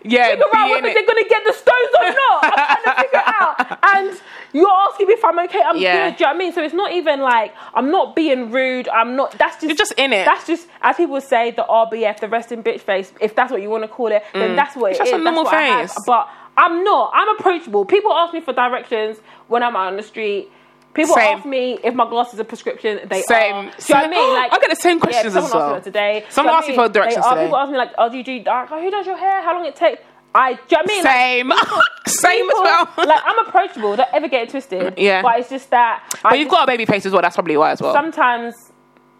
Yeah, figure out whether they're gonna get the stones or not. I'm trying to figure it out. And you're asking me if I'm okay. I'm Yeah. good. Do you know what I mean? So it's not even like I'm not being rude. I'm not. That's just You're just in it. That's just as people say the RBF, the resting bitch face. If that's what you want to call it, then that's what Mm. It's it just is. a normal that's what I have. face. But I'm not. I'm approachable. People ask me for directions when I'm out on the street. People Same. ask me if my glasses are prescription. They Same. are. Do you know what I Same. mean? Like I get the same questions yeah, as someone well. asked today. Someone asked me for directions? Are- today. People ask me like, "Oh, do you do dark? Oh, who does your hair? How long it take?" I. Do you know what I mean? Like, Same. Same as well. like I'm approachable. Don't ever get it twisted. Mm, yeah. But it's just that. but I you've just- got a baby face as well. That's probably why as well. sometimes.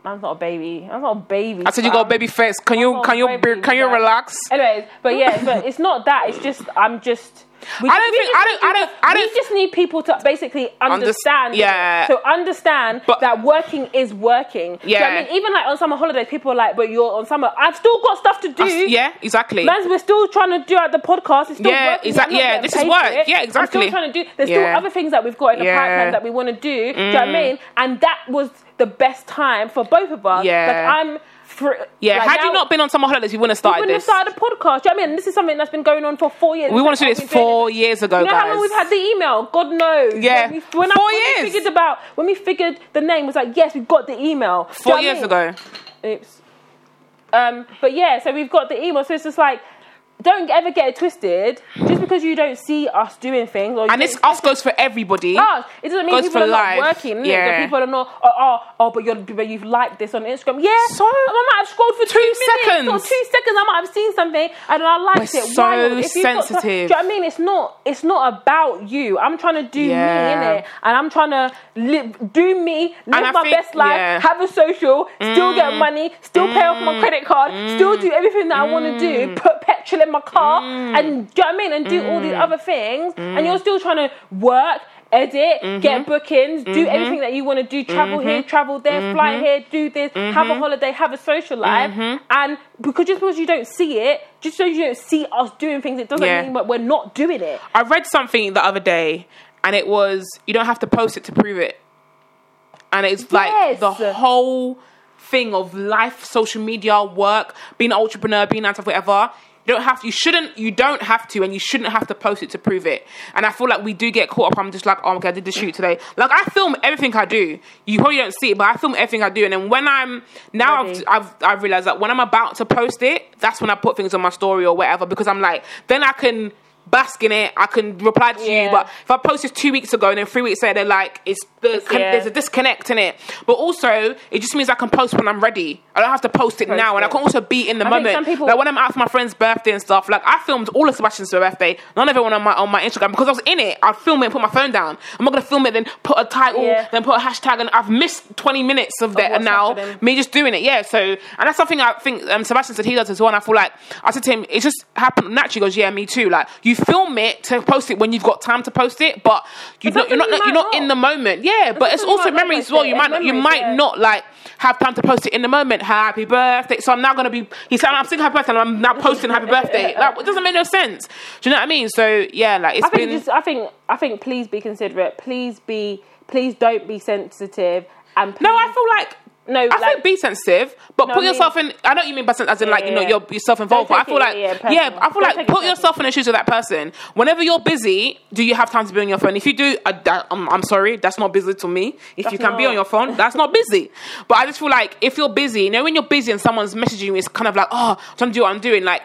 I'm not a baby. I'm not a baby. I said you got a baby face. Can you can you can you relax? Anyways, but yeah, but it's not that. It's just I'm just. We I just- don't think- I don't- need I don't- people- I don't- just need people to basically understand. yeah. So understand But- that working is working. Do you know I mean, even like on summer holidays, people are like, "But you're on summer. I've still got stuff to do." Us- yeah, exactly. Man's, we're still trying to do out the podcast. It's still Yeah, working. exact- yeah, this is work. Yeah, I'm exactly. still trying to do. There's Yeah. still other things that we've got in the Yeah. pipeline that we want to do. Do you know what I mm. mean? And that was the best time for both of us. Yeah. Like I'm. Fr- yeah, like had now- you not been on summer holidays, we wouldn't have started. we wouldn't have started a podcast. Do you know what I mean? This is something that's been going on for four years. we wanted to do this oh, doing four years ago, you know guys. how long we've had the email? God knows. Yeah. When, we, when, I, Four we years. figured about when we figured the name was like yes, we've got the email. Do you know four what I years mean? ago. Oops. Um, but yeah, so we've got the email. So it's just like, don't ever get it twisted. Just because you don't see us doing things, And this us goes for everybody. us, it doesn't mean goes people are life. not working. Yeah. People are not. Oh, oh, oh, but you're, but you've liked this on Instagram. Yeah. So- I might have scrolled for two, minutes seconds. or two seconds. I might have seen something and I liked But it. so. If you've got sensitive. do you know what I mean? It's not. It's not about you. I'm trying to do Yeah. me in it, and I'm trying to live, do me, live my think- best life, yeah. have a social, still get mm. money, still pay off my mm. credit card, still do mm. everything that I want to do, put petrol in my car, mm. and do you know what I mean? And do all these mm. other things, and mm. you're still trying to work. edit, mm-hmm. get bookings, do mm-hmm. anything that you want to do, travel here, mm-hmm. travel there, fly here, do this, have a holiday, have a social life. And because just because you don't see it, just so you don't see us doing things, it doesn't Yeah. mean that we're not doing it. I read something the other day, and it was you don't have to post it to prove it, and it's like Yes. the whole thing of life, social media, work, being an entrepreneur, being an whatever. You don't have to, you shouldn't you don't have to and you shouldn't have to post it to prove it. And I feel like we do get caught up. I'm just like, oh okay, I did the shoot today. Like I film everything I do. You probably don't see it, but I film everything I do. And then when I'm now Ready. I've I've I've realized that when I'm about to post it, that's when I put things on my story or whatever because I'm like, then I can bask in it. I can reply to Yeah. you. But if I post this two weeks ago and then three weeks later, like, it's the con- yeah. there's a disconnect in it. But also, it just means I can post when I'm ready. I don't have to post it Post now, and I can also be in the I moment. people- like when I'm out for my friend's birthday and stuff. Like I filmed all of Sebastian's birthday, none of it went on my on my Instagram because I was in it. I film it and put my phone down. I'm not gonna film it then put a title, Yeah. then put a hashtag, and I've missed 20 minutes of that. And now happening. me just doing it, yeah. So and that's something I think um, Sebastian said he does as well. And I feel like I said to him, it just happened naturally. He goes, yeah, me too. Like you film it to post it when you've got time to post it, but you not, you're not you're not in the moment. Yeah, but it's also memories as well. You might not, you might not like have time to post it in the moment. Happy birthday. So I'm now gonna be. He said I'm singing happy birthday. and I'm now posting happy birthday. Like it doesn't make no sense. Do you know what I mean? So yeah, like it's I think been. just I think I think please be considerate. Please be please don't be sensitive and no, I feel like. No, I like- think be sensitive, but No, put I mean- yourself in. I know you mean by as in Yeah, like you know you're, you're self-involved, but I feel take like yeah, yeah. I feel Don't like put yourself in the shoes of that person. Whenever you're busy, do you have time to be on your phone? If you do, I, that, I'm, I'm sorry, that's not busy to me. If you That's can be on your phone, that's not busy. But I just feel like if you're busy, you know, when you're busy and someone's messaging you, it's kind of like, oh, I'm trying to do what I'm doing, like.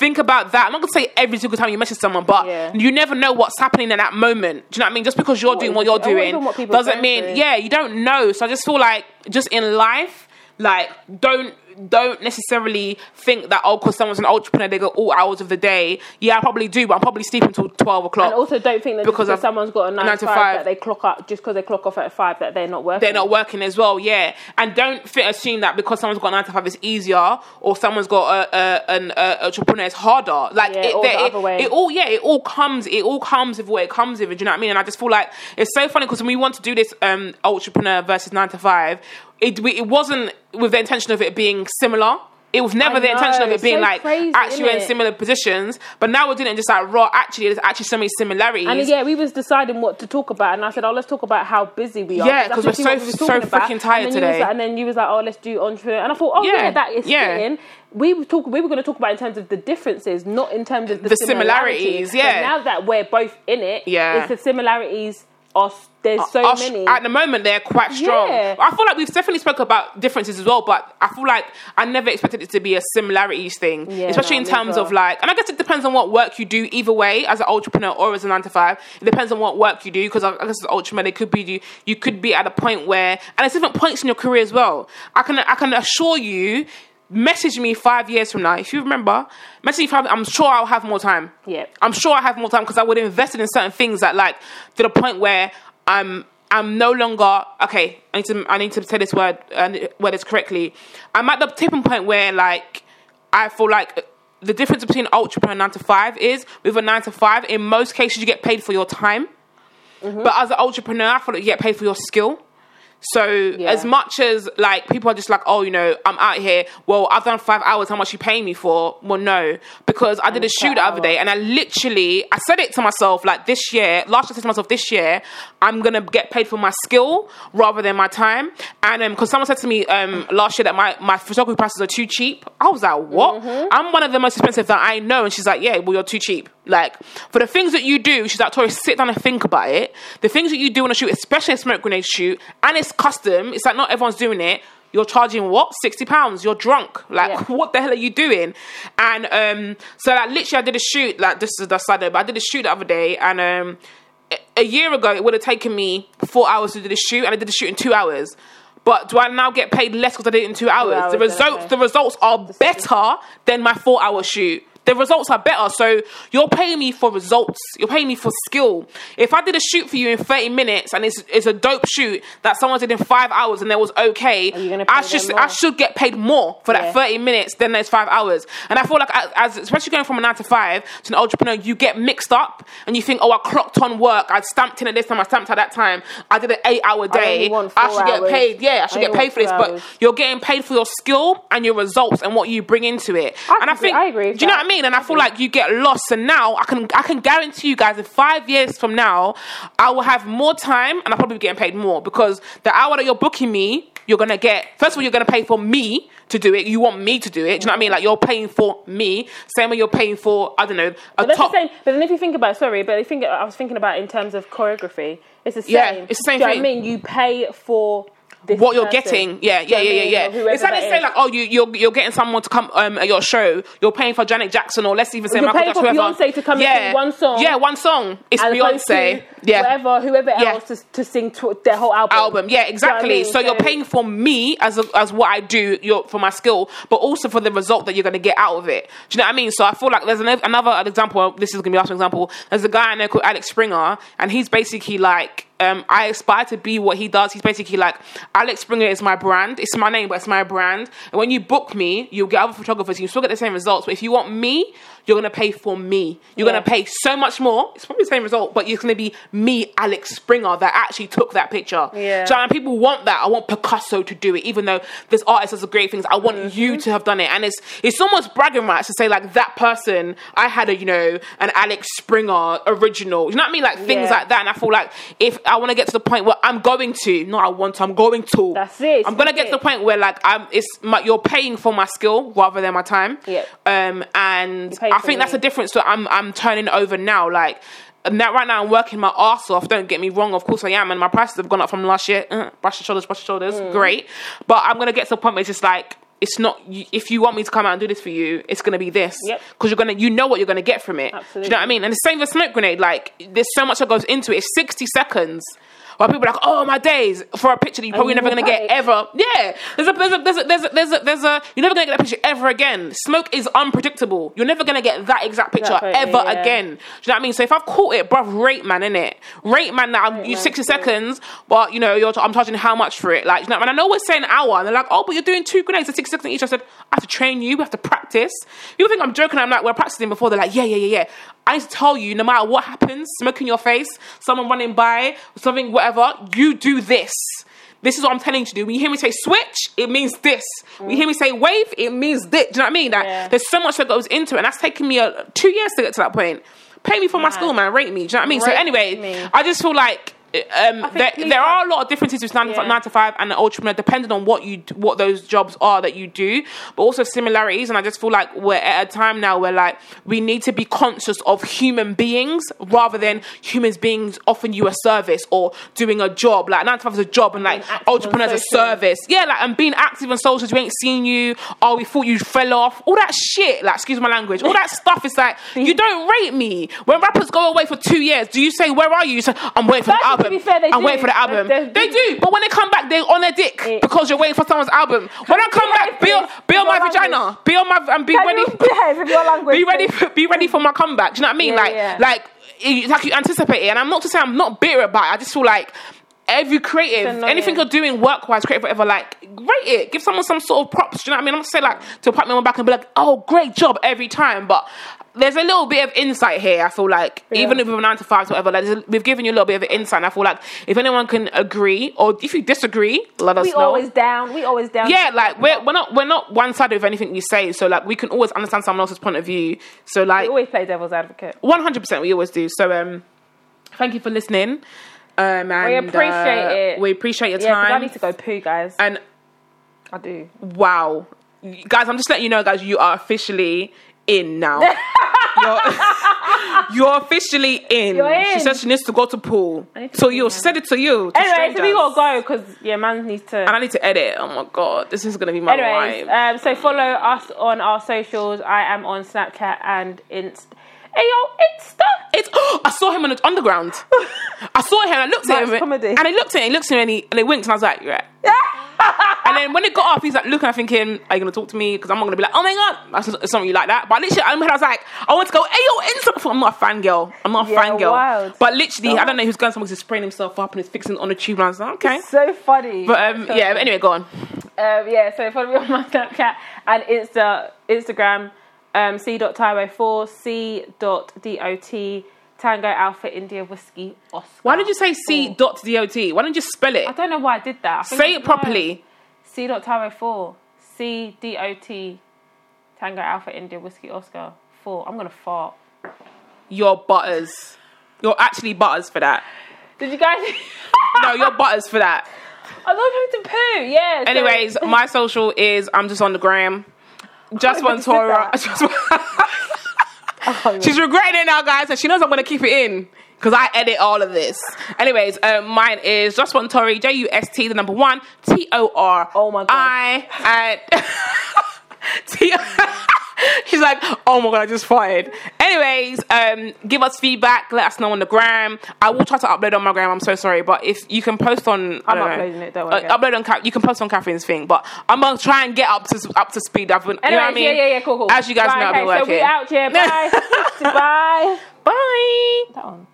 Think about that. I'm not gonna say every single time you message someone, but Yeah. you never know what's happening in that moment. Do you know what I mean? Just because you're doing what you're doing what doesn't mean through. yeah, you don't know. So I just feel like just in life, like don't don't necessarily think that oh, because someone's an entrepreneur, they go all hours of the day. Yeah, I probably do, but I'm probably sleeping until twelve o'clock. And also, don't think that Because because someone's got a nine, nine to five, five. that they clock up just because they clock off at five that they're not working. they're not working as well, yeah. And don't fit, assume that because someone's got nine to five, it's easier, or someone's got a, a, an a, entrepreneur, it's harder. Like Yeah, it, the it, other way. it all, yeah, it all comes, it all comes with what it comes with. Do you know what I mean? And I just feel like it's so funny because when we want to do this um, entrepreneur versus nine to five, it we- it wasn't with the intention of it being similar. It was never I the intention of it being so like crazy, actually we're in similar positions, but now we're doing it just like raw. Actually, there's actually so many similarities. And yeah, we was deciding what to talk about, and I said, "Oh, let's talk about how busy we are." Yeah, that's 'cause we're so- we was so freaking tired and today. like- and then you was like, "Oh, let's do entrepreneur," and I thought, "Oh yeah, Yeah, that is yeah. fitting." We were talking. We were going to talk about in terms of the differences, not in terms of the, The similarities, yeah. But now that we're both in it, Yeah. it's the similarities are there's so many. At the moment, they're quite strong. Yeah. I feel like we've definitely spoke about differences as well, but I feel like I never expected it to be a similarities thing, Yeah, especially no, in terms as of like, and I guess it depends on what work you do either way, as an entrepreneur or as a nine to five. It depends on what work you do, because I I guess as an entrepreneur, it could be you, you could be at a point where, and there's different points in your career as well. I can I can assure you. Message me five years from now if you remember. Message me five. I'm sure I'll have more time. Yeah. I'm sure I have more time because I would have invested in certain things that like to the point where I'm I'm no longer okay. I need to I need to say this word uh, word this correctly. I'm at the tipping point where like I feel like the difference between entrepreneur and nine to five is with a nine to five. In most cases, you get paid for your time, Mm-hmm. but as an entrepreneur, I feel like you get paid for your skill. So as much as like people are just like, oh, you know, I'm out here. Well, I've done five hours. How much you paying me for? Well, no, because I did a shoot the other day, and I literally I said it to myself like this year. Last year, I said to myself this year, I'm gonna get paid for my skill rather than my time. And um, because someone said to me um last year that my my photography prices are too cheap, I was like, what? Mm-hmm. I'm one of the most expensive that I know, and she's like, yeah, well, you're too cheap. Like for the things that you do, she's like, Tori, sit down and think about it. The things that you do on a shoot, especially a smoke grenade shoot, and it's custom. It's like not everyone's doing it. You're charging what? Sixty pounds. You're drunk. Like Yeah. what the hell are you doing? And um, so like literally, I did a shoot. Like this is the side note, but I did a shoot the other day, and um, a- year ago it would have taken me four hours to do the shoot, and I did the shoot in two hours. But do I now get paid less because I did it in two hours? hours, the results, okay. the results are better than my four-hour shoot. The results are better. So you're paying me for results. You're paying me for skill. If I did a shoot for you in 30 minutes and it's, it's a dope shoot that someone did in five hours and that was okay, you gonna pay I should? I should get paid more for that Yeah. 30 minutes than those five hours. And I feel like as, as especially going from a nine to five to an entrepreneur, you get mixed up and you think, oh, I clocked on work. I stamped in at this time. I stamped at that time. I did an eight hour day. I four should get paid. Yeah, I should I get paid for this. two But you're getting paid for your skill and your results and what you bring into it. I and I agree- think, I agree do you know what I mean? And I feel like you get lost. And now I can I can guarantee you guys, in five years from now, I will have more time and I'll probably be getting paid more because the hour that you're booking me, you're gonna get. First of all, you're gonna pay for me to do it. You want me to do it. Do you know what I mean? Like you're paying for me, same way you're paying for I don't know a But top. the same. But then if you think about, sorry, but I think I was thinking about in terms of choreography. It's the same. Yeah, it's the same Do you know thing. what I mean, you pay for what you're person. getting, yeah, yeah, yeah, yeah, yeah. It's like they say, like, oh, you, you're you're getting someone to come um, at your show. You're paying for Janet Jackson, or let's even say You're Michael paying for Jackson. whoever. Beyonce to come and sing one song. Yeah, one song. It's Beyonce. Yeah. whoever, whoever Yeah. else to, to sing to their whole album. album. Yeah, exactly. You know I mean? So you're paying for me as a, as what I do, your, for my skill, but also for the result that you're going to get out of it. Do you know what I mean? So I feel like there's an, another example. This is going to be an example. There's a guy I know called Alex Springer, and he's basically like. Um, I aspire to be what he does. He's basically like Alex Springer is my brand. It's my name, but it's my brand. And when you book me, you'll get other photographers. You still get the same results. But if you want me, you're gonna pay for me. You're Yeah. gonna pay so much more. It's probably the same result, but it's gonna be me, Alex Springer, that actually took that picture. Yeah. So and people want that. I want Picasso to do it, even though this artist does great things. I want Mm-hmm. you to have done it, and it's it's almost bragging rights to say like that person. I had a you know an Alex Springer original. You know what I mean? Like things Yeah. like that. And I feel like if I want to get to the point where I'm going to, not I want to, I'm going to. That's it, I'm gonna that's get to the point where like I'm. It's my, you're paying for my skill rather than my time. Yeah. Um, and I think that's the difference that I'm I'm turning over now. Like now, right now, I'm working my ass off. Don't get me wrong. Of course, I am, and my prices have gone up from last year. Uh, brush your shoulders, brush your shoulders. Mm. Great, but I'm gonna get to the point where it's just like. It's not. If you want me to come out and do this for you, it's gonna be this. Yep. Because you're gonna, you know what you're gonna get from it. Do you know what I mean? And the same with smoke grenade. Like, there's so much that goes into it. It's 60 seconds. While people are like, oh my days, for a picture that you're probably never gonna get ever. Yeah, there's a there's a there's a there's a, there's a, there's a you're never gonna get that picture ever again. Smoke is unpredictable. You're never gonna get that exact picture ever yeah. again. Do you know what I mean? So if I've caught it, bruv, rate man, innit? Rate man that I'm you man, 60 yeah. seconds, but you know you're I'm charging how much for it? Like, you know, and I know we're saying an hour, and they're like, oh, but you're doing two grenades at 60 seconds each. I said, I have to train you. We have to practice. People think I'm joking. I'm like, we're practicing before. They're like, yeah, yeah, yeah, yeah. I tell you, no matter what happens, smoke in your face, someone running by, something, whatever, you do this. This is what I'm telling you to do. When you hear me say switch, it means this. When you hear me say wave, it means this. Do you know what I mean? Like, Yeah. there's so much that goes into it, and that's taken me a, two years to get to that point. Pay me for my school, man. Rate me. Do you know what I mean? so anyway, me. I just feel like um, there, there are a lot of differences between Yeah. nine to five and the entrepreneur, depending on what you what those jobs are that you do, but also similarities. And I just feel like we're at a time now where like we need to be conscious of human beings rather than humans beings offering you a service or doing a job. Like nine to five is a job, and like entrepreneurs a service. Yeah, like and being active on socials. We ain't seen you. Oh, we thought you fell off. All that shit. Like excuse my language. All that stuff is like you don't rate me. When rappers go away for two years, do you say where are you? You say I'm waiting for the actually, album. be fair, they I'm do. waiting for the album. There's- They do, but when they come back, they're on their dick Yeah. because you're waiting for someone's album. When I come back, be on, be on my Your vagina, language. be on my, and be Can ready. you behave with your language? Be ready, for, be ready for my comeback. Do you know what I mean? Yeah, like, yeah. like, it's like you anticipate it. And I'm not to say I'm not bitter about it. I just feel like every creative, anything you're doing work wise, creative, whatever, like, rate it. Give someone some sort of props. Do you know what I mean? I'm not say like to pat me on my back and be like, oh, great job every time, but. There's a little bit of insight here. I feel like Yeah. even if we're nine to five, whatever, like a- we've given you a little bit of insight. And I feel like if anyone can agree, or if you disagree, let us know We always down. We always down. Yeah, like we're we're not we're not one sided with anything we say, so like we can always understand someone else's point of view. So like We always play devil's advocate. one hundred percent, we always do. So um, thank you for listening. Um, and, We appreciate uh, it. We appreciate your Yeah, because I need to go poo, guys. and I do. wow, guys, I'm just letting you know, guys, you are officially in now. you're, you're officially in. You're She in. said she needs to go to pool. So you said it to you. To Anyway, so we gotta go because yeah, man needs to. And I need to edit. Oh my god, this is gonna be my Anyways, vibe. um, so follow us on our socials. I am on Snapchat and Inst. Hey yo, Insta. It's I saw him on the underground. I saw him and I looked at him comedy. and I looked at him, he looked at me and he, and he winked and I was like, you're right. and then when it got off, he's like looking, I'm thinking, are you gonna talk to me? Because I'm not gonna be like, oh my god, that's something you like that. But literally, I was like, I want to go, ayo, yo, Insta. I'm not a fangirl. I'm not a Yeah, fangirl. wild. But literally, I don't know who's going somewhere to spraying himself up and is fixing on the tube. And I was like, okay. So funny. But um, yeah. But anyway, go on. Um, yeah, so follow me on my Snapchat and Insta, Instagram, um, c.taiwo4, c.dot Tango Alpha India Whiskey Oscar. Why did you say C Four. dot dot? Why don't you spell it? I don't know why I did that. I Say it properly. C.Taiwo4, c.dot Tango Alpha India Whiskey Oscar 4. I'm going to fart. You're butters. You're actually butters for that. Did you guys? No, you're butters for that. I love having to poo, yeah. Anyways, my social is I'm just on the gram. Just one you said Tora. that. Just one- Oh, She's regretting it now, guys, and she knows I'm gonna keep it in because I edit all of this. Anyways, um, mine is just one Tori, J U S T, the number one, T O R. Oh my God. I and T. She's like, oh my god, I just fired. Anyways, um, give us feedback. Let us know on the gram. I will try to upload on my gram. I'm so sorry, but if you can post on, I'm don't know, uploading it, don't worry, uh, upload on. You can post on Catherine's thing, but I'm gonna try and get up to up to speed. I've been, you know what I mean? yeah, yeah, yeah, cool, cool. As you guys Right, know, I've been okay, working. So we out here. Bye. Bye. Bye. That one.